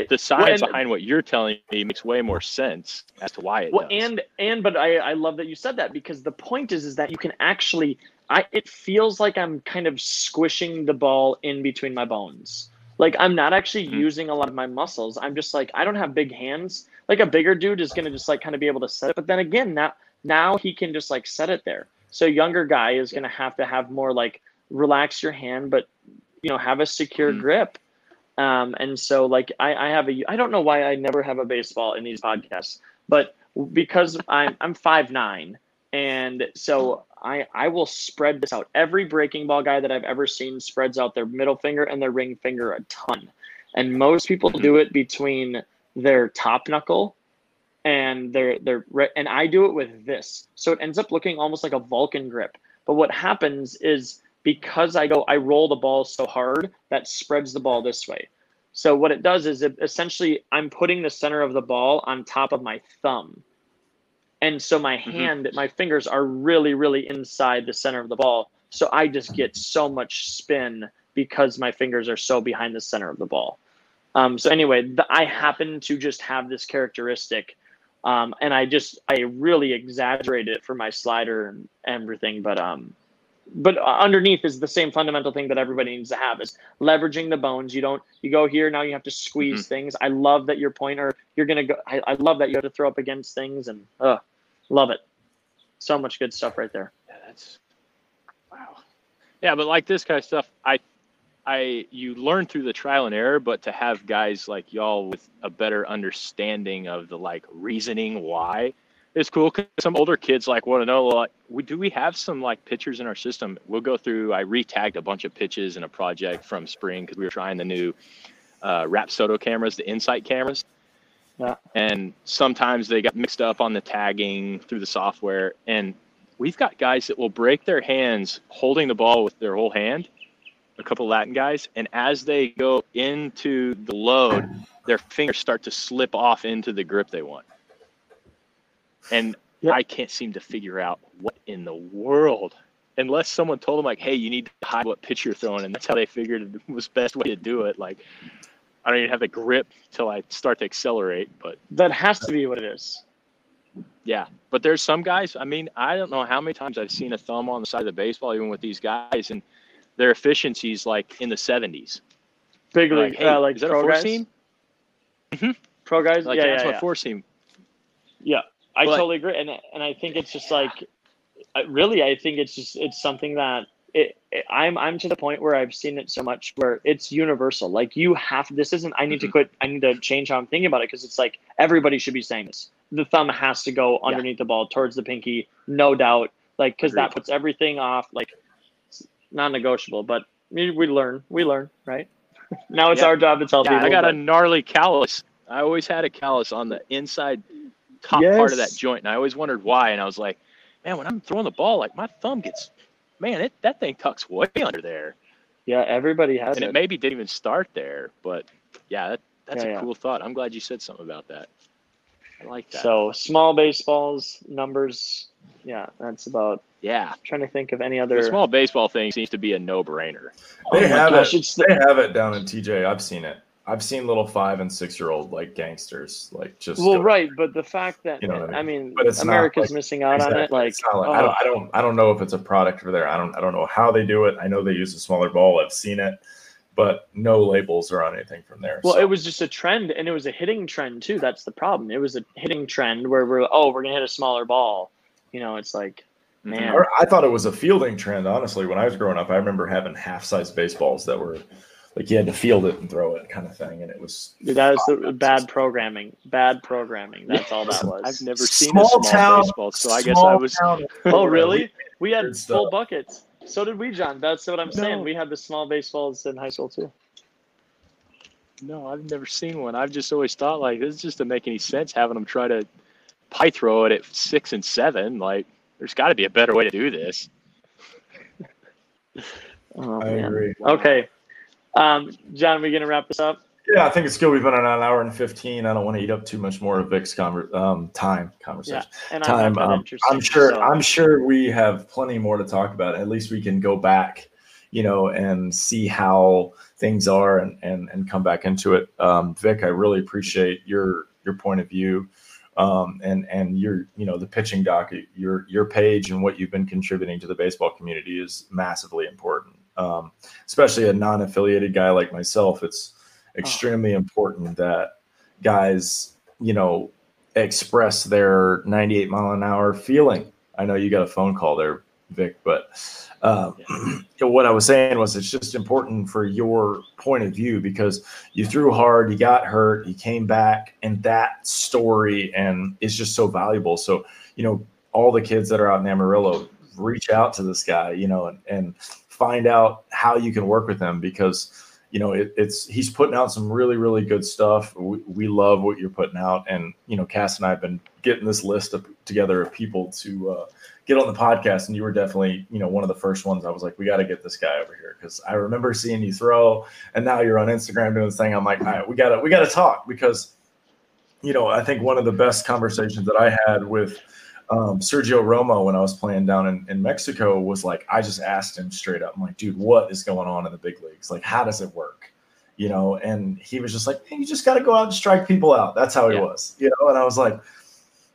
the science well, behind what you're telling me makes way more sense as to why it well, does. And and but I, I love that you said that because the point is is that you can actually I it feels like I'm kind of squishing the ball in between my bones. Like I'm not actually mm-hmm. using a lot of my muscles. I'm just like I don't have big hands. Like a bigger dude is gonna just like kind of be able to set it. But then again, now now he can just like set it there. So younger guy is going to have to have more like relax your hand, but you know have a secure mm-hmm. grip. Um, and so like I, I have a I don't know why I never have a baseball in these podcasts, but because I'm I'm five nine, and so I I will spread this out. Every breaking ball guy that I've ever seen spreads out their middle finger and their ring finger a ton, and most people mm-hmm. do it between their top knuckle and they're they're and I do it with this. So it ends up looking almost like a Vulcan grip. But what happens is because I go I roll the ball so hard that spreads the ball this way. So what it does is it essentially I'm putting the center of the ball on top of my thumb. And so my mm-hmm. hand, my fingers are really really inside the center of the ball. So I just get so much spin because my fingers are so behind the center of the ball. Um, so anyway, the, I happen to just have this characteristic um, and I just I really exaggerate it for my slider and everything, but um, but underneath is the same fundamental thing that everybody needs to have is leveraging the bones. You don't you go here now you have to squeeze mm-hmm. things. I love that your pointer you're gonna go. I, I love that you have to throw up against things and uh, love it. So much good stuff right there. Yeah, that's wow. Yeah, but like this kind of stuff, I I you learn through the trial and error, but to have guys like y'all with a better understanding of the like reasoning why is cool. Cause some older kids like want to know like, we do we have some like pitchers in our system? We'll go through. I retagged a bunch of pitches in a project from spring because we were trying the new uh, Rapsodo cameras, the Insight cameras. Yeah. And sometimes they got mixed up on the tagging through the software, and we've got guys that will break their hands holding the ball with their whole hand a couple Latin guys, and as they go into the load, their fingers start to slip off into the grip they want. And yep. I can't seem to figure out what in the world, unless someone told them like, "Hey, you need to hide what pitch you're throwing," and that's how they figured it was best way to do it. Like, I don't even have the grip till I start to accelerate, but that has to be what it is. Yeah, but there's some guys. I mean, I don't know how many times I've seen a thumb on the side of the baseball, even with these guys, and their efficiencies like in the 70s. Big league, like, hey, uh, like is that pro a four guys? seam? Mm-hmm. Pro guys, like, yeah, that's yeah, my four seam. Yeah, I but, totally agree, and and I think it's just like, really, I think it's just it's something that it, it, I'm I'm to the point where I've seen it so much where it's universal. Like you have this isn't. I need mm-hmm. to quit. I need to change how I'm thinking about it because it's like everybody should be saying this. The thumb has to go underneath yeah. the ball towards the pinky, no doubt. Like because that puts everything off. Like non-negotiable. But we, we learn. We learn, right? now it's yep. our job to tell yeah, people. I got but... a gnarly callus. I always had a callus on the inside top yes. part of that joint, and I always wondered why. And I was like, man, when I'm throwing the ball, like my thumb gets, man, it that thing tucks way under there. Yeah, everybody has and it. it maybe didn't even start there, but yeah, that, that's yeah, a yeah. cool thought. I'm glad you said something about that. I like that. So small baseballs numbers. Yeah, that's about yeah. I'm trying to think of any other the small baseball thing seems to be a no brainer. They oh have gosh, it. They have it down in TJ. I've seen it. I've seen little five and six year old like gangsters like just well go, right, but the fact that you know I mean, I mean but it's America's like, missing out exactly. on it. Like, like oh. I don't I don't I don't know if it's a product for there. I don't I don't know how they do it. I know they use a smaller ball. I've seen it, but no labels or on anything from there. Well, so. it was just a trend, and it was a hitting trend too. That's the problem. It was a hitting trend where we're oh we're gonna hit a smaller ball. You know, it's like mm-hmm. Man. I thought it was a fielding trend, honestly. When I was growing up, I remember having half size baseballs that were like you had to field it and throw it kind of thing. And it was Dude, that was the, bad programming. Bad programming. That's all that was. I've never seen small a small town, baseball, so I guess I was. oh, really? We had full buckets. So did we, John. That's what I'm no. saying. We had the small baseballs in high school too. No, I've never seen one. I've just always thought like this just doesn't make any sense having them try to pie throw it at six and seven. Like there's got to be a better way to do this. oh, I man. agree. Okay. Um, John, we going to wrap this up? Yeah, I think it's good. We've been on an hour and 15. I don't want to eat up too much more of Vic's conver- um, time conversation. Yeah, and time. Um, I'm sure. So. I'm sure we have plenty more to talk about. At least we can go back, you know, and see how things are and and, and come back into it. Um, Vic, I really appreciate your your point of view um, and and your you know the pitching doc your your page and what you've been contributing to the baseball community is massively important um, especially a non-affiliated guy like myself it's extremely oh. important that guys you know express their 98 mile an hour feeling i know you got a phone call there vic but uh, what I was saying was it's just important for your point of view because you threw hard, you got hurt, you came back, and that story and is just so valuable. So, you know, all the kids that are out in Amarillo, reach out to this guy, you know, and, and find out how you can work with him because you know it, it's he's putting out some really really good stuff. We, we love what you're putting out. And you know cass and i've been getting this list of, together of people to uh, get on the podcast. And you were definitely you know one of the first ones. I was like we got to get this guy over here. Because i remember seeing you throw and now you're on instagram doing this thing. I'm like all right we gotta we gotta talk. Because you know i think one of the best conversations that i had with um, sergio romo when i was playing down in, in mexico was like i just asked him straight up i'm like dude what is going on in the big leagues like how does it work you know and he was just like hey, you just got to go out and strike people out that's how he yeah. was you know and i was like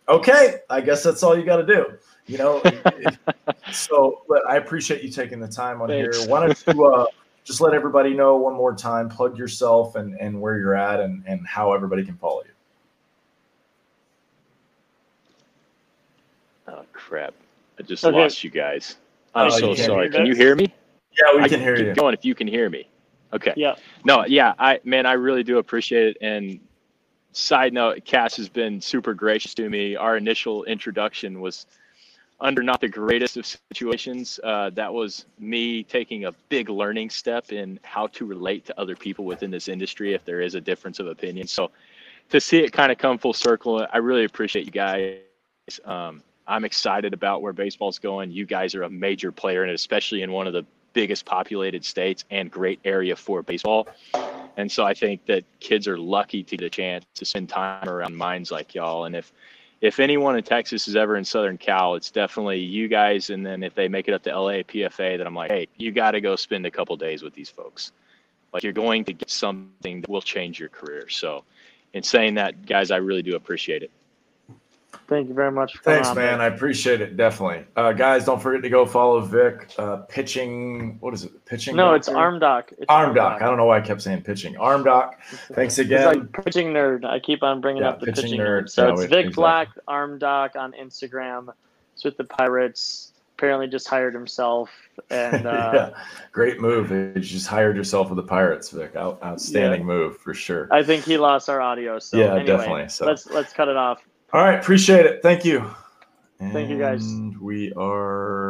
okay i guess that's all you got to do you know, so but I appreciate you taking the time on Thanks. here. Why don't you uh, just let everybody know one more time, plug yourself and, and where you're at and, and how everybody can follow you. Oh crap. I just okay. lost you guys. I'm oh, so sorry. Can you hear me? Yeah, we I can hear you. Going if you can hear me. Okay. Yeah. No, yeah, I man, I really do appreciate it. And side note, Cass has been super gracious to me. Our initial introduction was under not the greatest of situations. Uh, that was me taking a big learning step in how to relate to other people within this industry if there is a difference of opinion. So to see it kind of come full circle, I really appreciate you guys. Um, I'm excited about where baseball's going. You guys are a major player in it, especially in one of the biggest populated states and great area for baseball. And so I think that kids are lucky to get a chance to spend time around minds like y'all. And if if anyone in Texas is ever in Southern Cal, it's definitely you guys. And then if they make it up to LA PFA, that I'm like, hey, you got to go spend a couple days with these folks. Like you're going to get something that will change your career. So, in saying that, guys, I really do appreciate it. Thank you very much. Thanks, man. I appreciate it. Definitely. Uh, guys, don't forget to go follow Vic. Uh, pitching. What is it? Pitching. No, it's Arm Doc. It's Arm Doc. I don't know why I kept saying pitching. Arm Doc. Thanks again. It's like pitching nerd. I keep on bringing Yeah, up the pitching pitching, nerd. nerd. So Yeah, it's Vic exactly. Black, Arm Doc on Instagram. It's with the Pirates. Apparently, just hired himself, and uh, yeah, great move. You just hired yourself with the Pirates, Vic. Out, outstanding move for sure. I think he lost our audio. So Yeah, anyway, definitely. So- let's let's cut it off. All right, appreciate it. Thank you. Thank you, guys. And we are